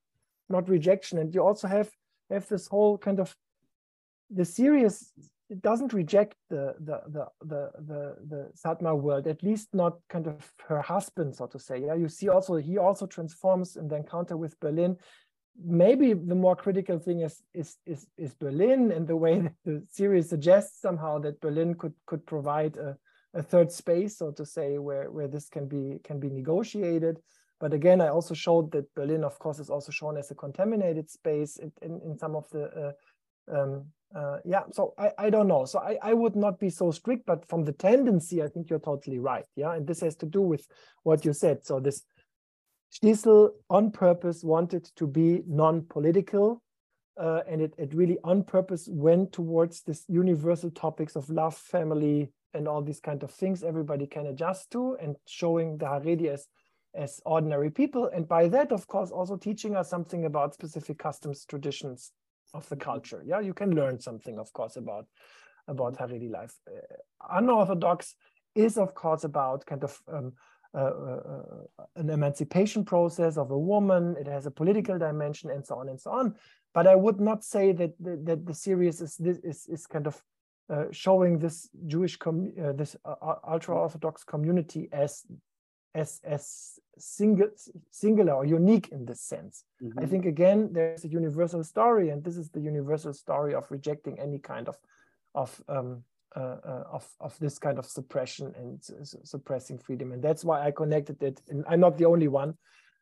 Speaker 4: not rejection. And you also have have this whole kind of the series it doesn't reject the the the the the, the Satmar world, at least not kind of her husband, so to say. Yeah, you see also he also transforms in the encounter with Berlin. Maybe the more critical thing is is is is Berlin and the way the series suggests somehow that Berlin could could provide a, a third space, so to say, where where this can be can be negotiated. But again, I also showed that Berlin, of course, is also shown as a contaminated space in, in, in some of the uh, um, uh, yeah, so I, I don't know. So I, I would not be so strict, but from the tendency, I think you're totally right. Yeah, and this has to do with what you said. So this Shtisel on purpose wanted to be non-political, uh, and it, it really on purpose went towards this universal topics of love, family, and all these kind of things everybody can adjust to, and showing the Haredi as as ordinary people, and by that, of course, also teaching us something about specific customs, traditions, of the culture. Yeah, you can learn something, of course, about about Haredi life. Uh, unorthodox is, of course, about kind of um, an emancipation process of a woman. It has a political dimension, and so on and so on. But I would not say that the, that the series is this is, is kind of uh, showing this Jewish uh, this uh, ultra orthodox community as as as single singular or unique in this sense mm -hmm. i mm-hmm. think again there's a universal story and this is the universal story of rejecting any kind of of um, uh, uh, of of this kind of suppression and suppressing freedom and that's why i connected it and i'm not the only one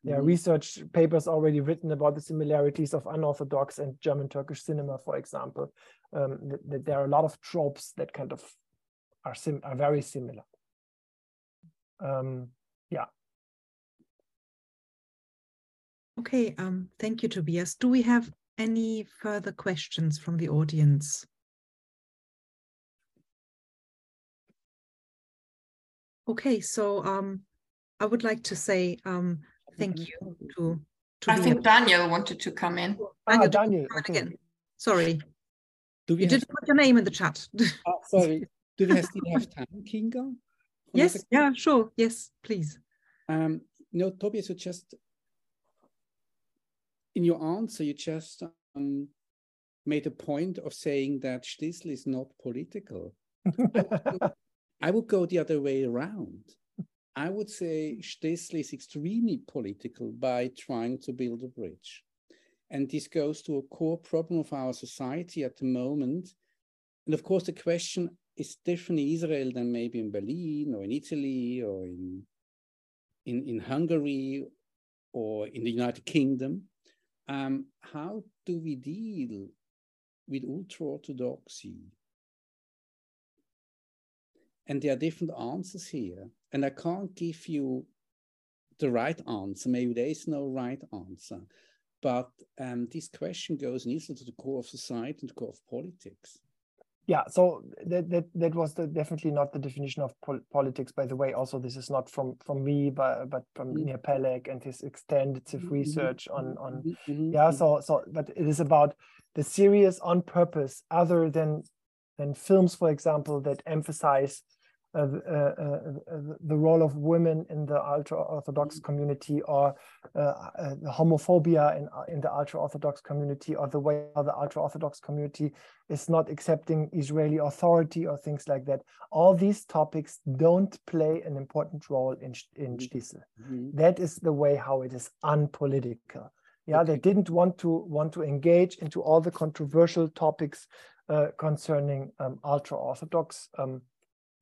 Speaker 4: there are mm -hmm. research papers already written about the similarities of unorthodox and german turkish cinema for example um, that, that there are a lot of tropes that kind of are sim are very similar um, yeah.
Speaker 1: Okay, um, thank you, Tobias. Do we have any further questions from the audience? Okay, so um, I would like to say um, thank you to. to
Speaker 2: I think Daniel wanted to come in.
Speaker 4: Daniel, ah, Daniel okay.
Speaker 1: again. Sorry. Do we you did put your name in the chat.
Speaker 19: oh, sorry. Do we still have time, Kinga?
Speaker 1: Yes, yeah, sure. Yes, please.
Speaker 19: Um, you know, Tobias, you just, in your answer, you just um, made a point of saying that Shtisel is not political. I would go the other way around. I would say Shtisel is extremely political by trying to build a bridge. And this goes to a core problem of our society at the moment. And of course, the question is different in Israel than maybe in Berlin or in Italy or in, in, in Hungary or in the United Kingdom. Um, how do we deal with ultra orthodoxy? And there are different answers here. And I can't give you the right answer. Maybe there is no right answer. But um, this question goes in to the core of society and the core of politics
Speaker 4: yeah so that that, that was the, definitely not the definition of pol politics by the way also this is not from from me but but from mm -hmm. And his extensive mm -hmm. research on on mm -hmm. yeah so so but it is about the series on purpose other than than films for example that emphasize uh, uh, uh, the role of women in the ultra-Orthodox mm-hmm. community or the homophobia in, in the ultra-Orthodox community or the way the ultra-Orthodox community is not accepting Israeli authority or things like that. All these topics don't play an important role in, in. Shtisel. Mm -hmm. That is the way how it is unpolitical. Yeah, okay. they didn't want to want to engage into all the controversial topics uh, concerning um, ultra-Orthodox um,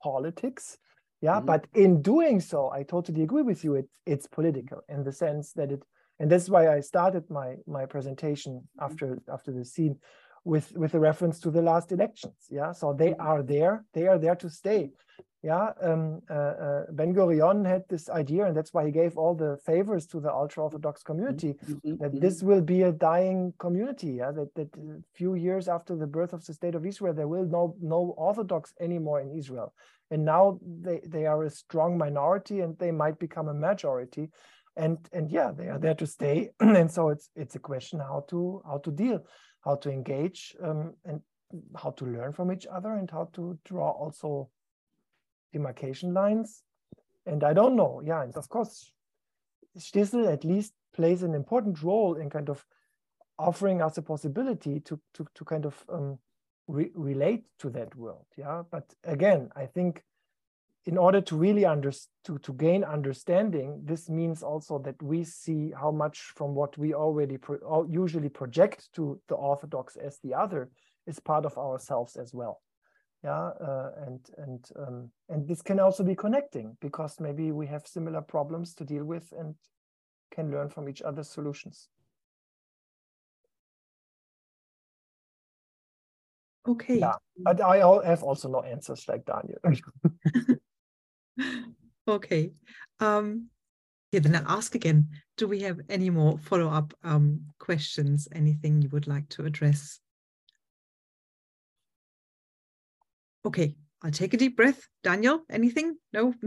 Speaker 4: politics. Yeah, mm-hmm. but in doing so, I totally agree with you. It, it's political in the sense that it, and that's why I started my my presentation mm-hmm. after after the scene with with a reference to the last elections. Yeah, so they mm-hmm. are there. They are there to stay. Yeah, um, uh, uh, Ben Gurion had this idea, and that's why he gave all the favors to the ultra Orthodox community. Mm-hmm. That this will be a dying community. Yeah, that that a few years after the birth of the state of Israel, there will no no Orthodox anymore in Israel and now they they are a strong minority and they might become a majority and and yeah they are there to stay and so it's it's a question how to how to deal how to engage um, and how to learn from each other and how to draw also demarcation lines. And I don't know, yeah, and of course, Shtisel at least plays an important role in kind of offering us a possibility to to to kind of um, re relate to that world. Yeah, but again, I think in order to really under to, to gain understanding, this means also that we see how much from what we already pro usually project to the Orthodox as the other is part of ourselves as well. Yeah, uh, and and um, and this can also be connecting because maybe we have similar problems to deal with and can learn from each other's solutions.
Speaker 1: Okay.
Speaker 4: Yeah, but I have also no answers like Daniel.
Speaker 1: okay. Um, yeah, then I'll ask again. Do we have any more follow-up um, questions? Anything you would like to address? Okay, I'll take a deep breath. Daniel, anything? No?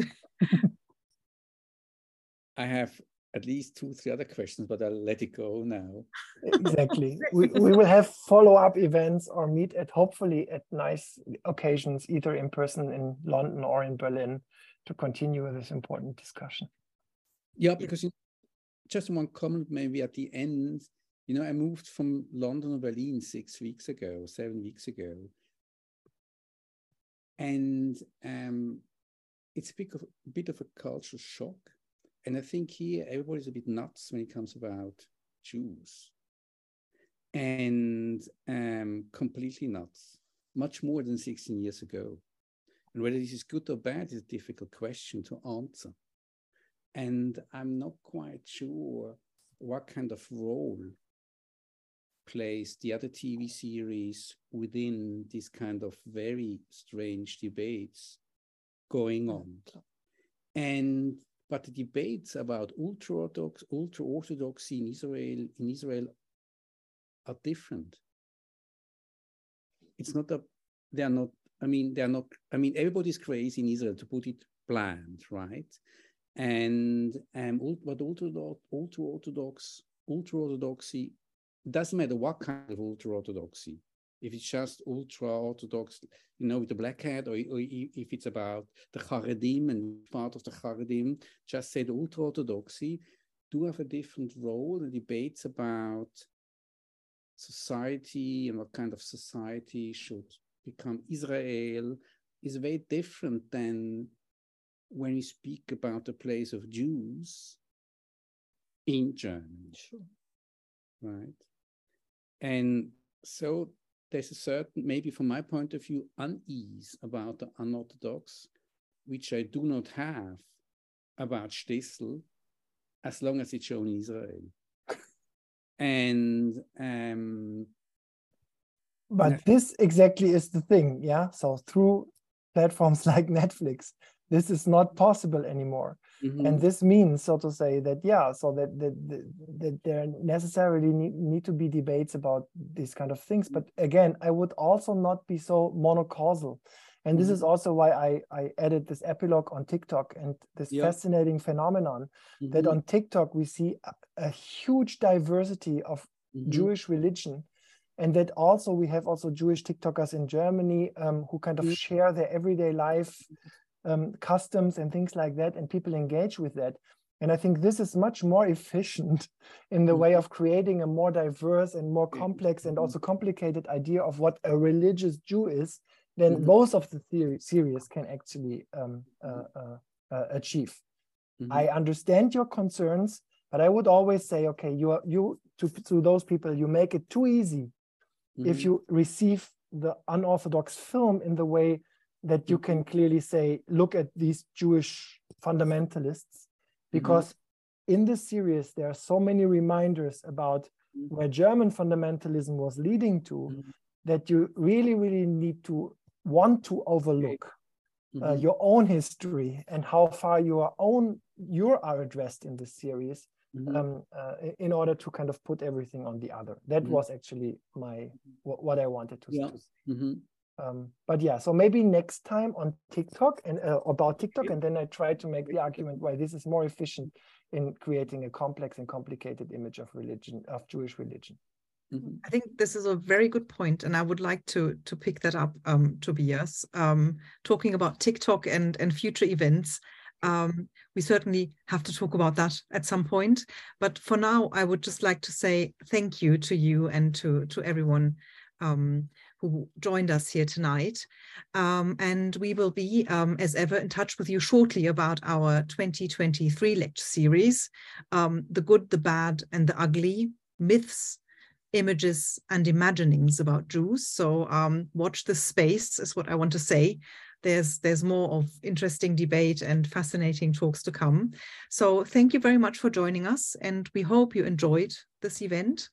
Speaker 19: I have at least two, three other questions, but I'll let it go now.
Speaker 4: exactly. we, we will have follow-up events or meet at hopefully at nice occasions, either in person in London or in Berlin to continue this important discussion.
Speaker 19: Yeah, because you, just one comment maybe at the end, you know, I moved from London to Berlin six weeks ago, seven weeks ago. And um, it's a bit of, a bit of a cultural shock and I think here everybody's a bit nuts when it comes about Jews, and um, completely nuts, much more than 16 years ago. And whether this is good or bad is a difficult question to answer. And I'm not quite sure what kind of role plays the other TV series within this kind of very strange debates going on. And but the debates about ultra-orthodox, ultra-orthodoxy in Israel in Israel are different. It's not a they are not, I mean, they are not, I mean, everybody's crazy in Israel to put it bland, right? And um, but ultra-orthodox, ultra-orthodox, ultra-orthodoxy doesn't matter what kind of ultra-orthodoxy if it's just ultra orthodox, you know, with the black hat, or, or if it's about the Haredim and part of the Haredim, just say the ultra orthodoxy do have a different role in debates about society and what kind of society should become Israel is very different than when we speak about the place of Jews in Germany. Sure. Right. And so there's a certain, maybe from my point of view, unease about the unorthodox, which I do not have about Shtisel, as long as it's shown in Israel. and um,
Speaker 4: but this exactly is the thing, yeah. So through platforms like Netflix, this is not possible anymore. Mm-hmm. And this means, so to say, that yeah, so that that, that, that there necessarily need, need to be debates about these kind of things. But again, I would also not be so monocausal. And this mm-hmm. is also why I, I added this epilogue on TikTok and this yep. fascinating phenomenon mm-hmm. that on TikTok we see a, a huge diversity of mm-hmm. Jewish religion and that also we have also Jewish TikTokers in Germany um, who kind of mm-hmm. share their everyday life um, customs and things like that, and people engage with that. And I think this is much more efficient in the way mm-hmm. of creating a more diverse and more complex and mm-hmm. also complicated idea of what a religious Jew is than mm-hmm. both of the theory, series can actually um, uh, uh, uh, achieve. Mm-hmm. I understand your concerns, but I would always say, okay, you are, you to to those people, you make it too easy mm-hmm. if you receive the unorthodox film in the way that you can clearly say, look at these Jewish fundamentalists, because mm-hmm. in this series, there are so many reminders about mm-hmm. where German fundamentalism was leading to mm-hmm. that you really, really need to want to overlook uh, mm-hmm. your own history and how far your own you are addressed in this series mm-hmm. um, uh, in order to kind of put everything on the other. That mm-hmm. was actually my what, what I wanted to, yeah. to say. Mm-hmm um, but yeah so maybe next time on tiktok and uh, about tiktok and then i try to make the argument why this is more efficient in creating a complex and complicated image of religion of jewish religion
Speaker 19: Mhm.
Speaker 1: I think this is a very good point, and I would like to to pick that up, um, Tobias. Um, talking about TikTok and and future events, um, we certainly have to talk about that at some point. But for now, I would just like to say thank you to you and to to everyone um, who joined us here tonight. Um, and we will be, um, as ever, in touch with you shortly about our 2023 lecture series, um, The Good, the Bad, and the Ugly, Myths, Images, and Imaginings about Jews. So um, watch the space is what I want to say. There's, there's more of interesting debate and fascinating talks to come. So thank you very much for joining us, and we hope you enjoyed this event.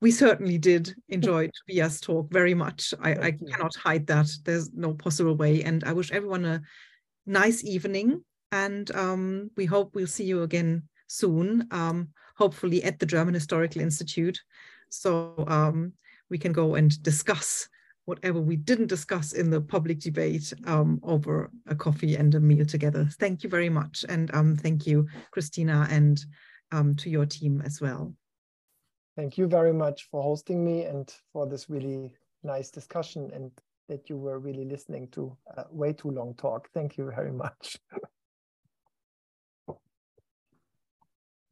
Speaker 1: We certainly did enjoy Tobias' talk very much. I, I cannot hide that. There's no possible way. And I wish everyone a nice evening. And um, we hope we'll see you again soon, um, hopefully at the German Historical Institute. So um, we can go and discuss whatever we didn't discuss in the public debate um, over a coffee and a meal together. Thank you very much. And um, thank you, Christina, and um, to your team as well.
Speaker 4: Thank you very much for hosting me and for this really nice discussion and that you were really listening to a way too long talk. Thank you very much.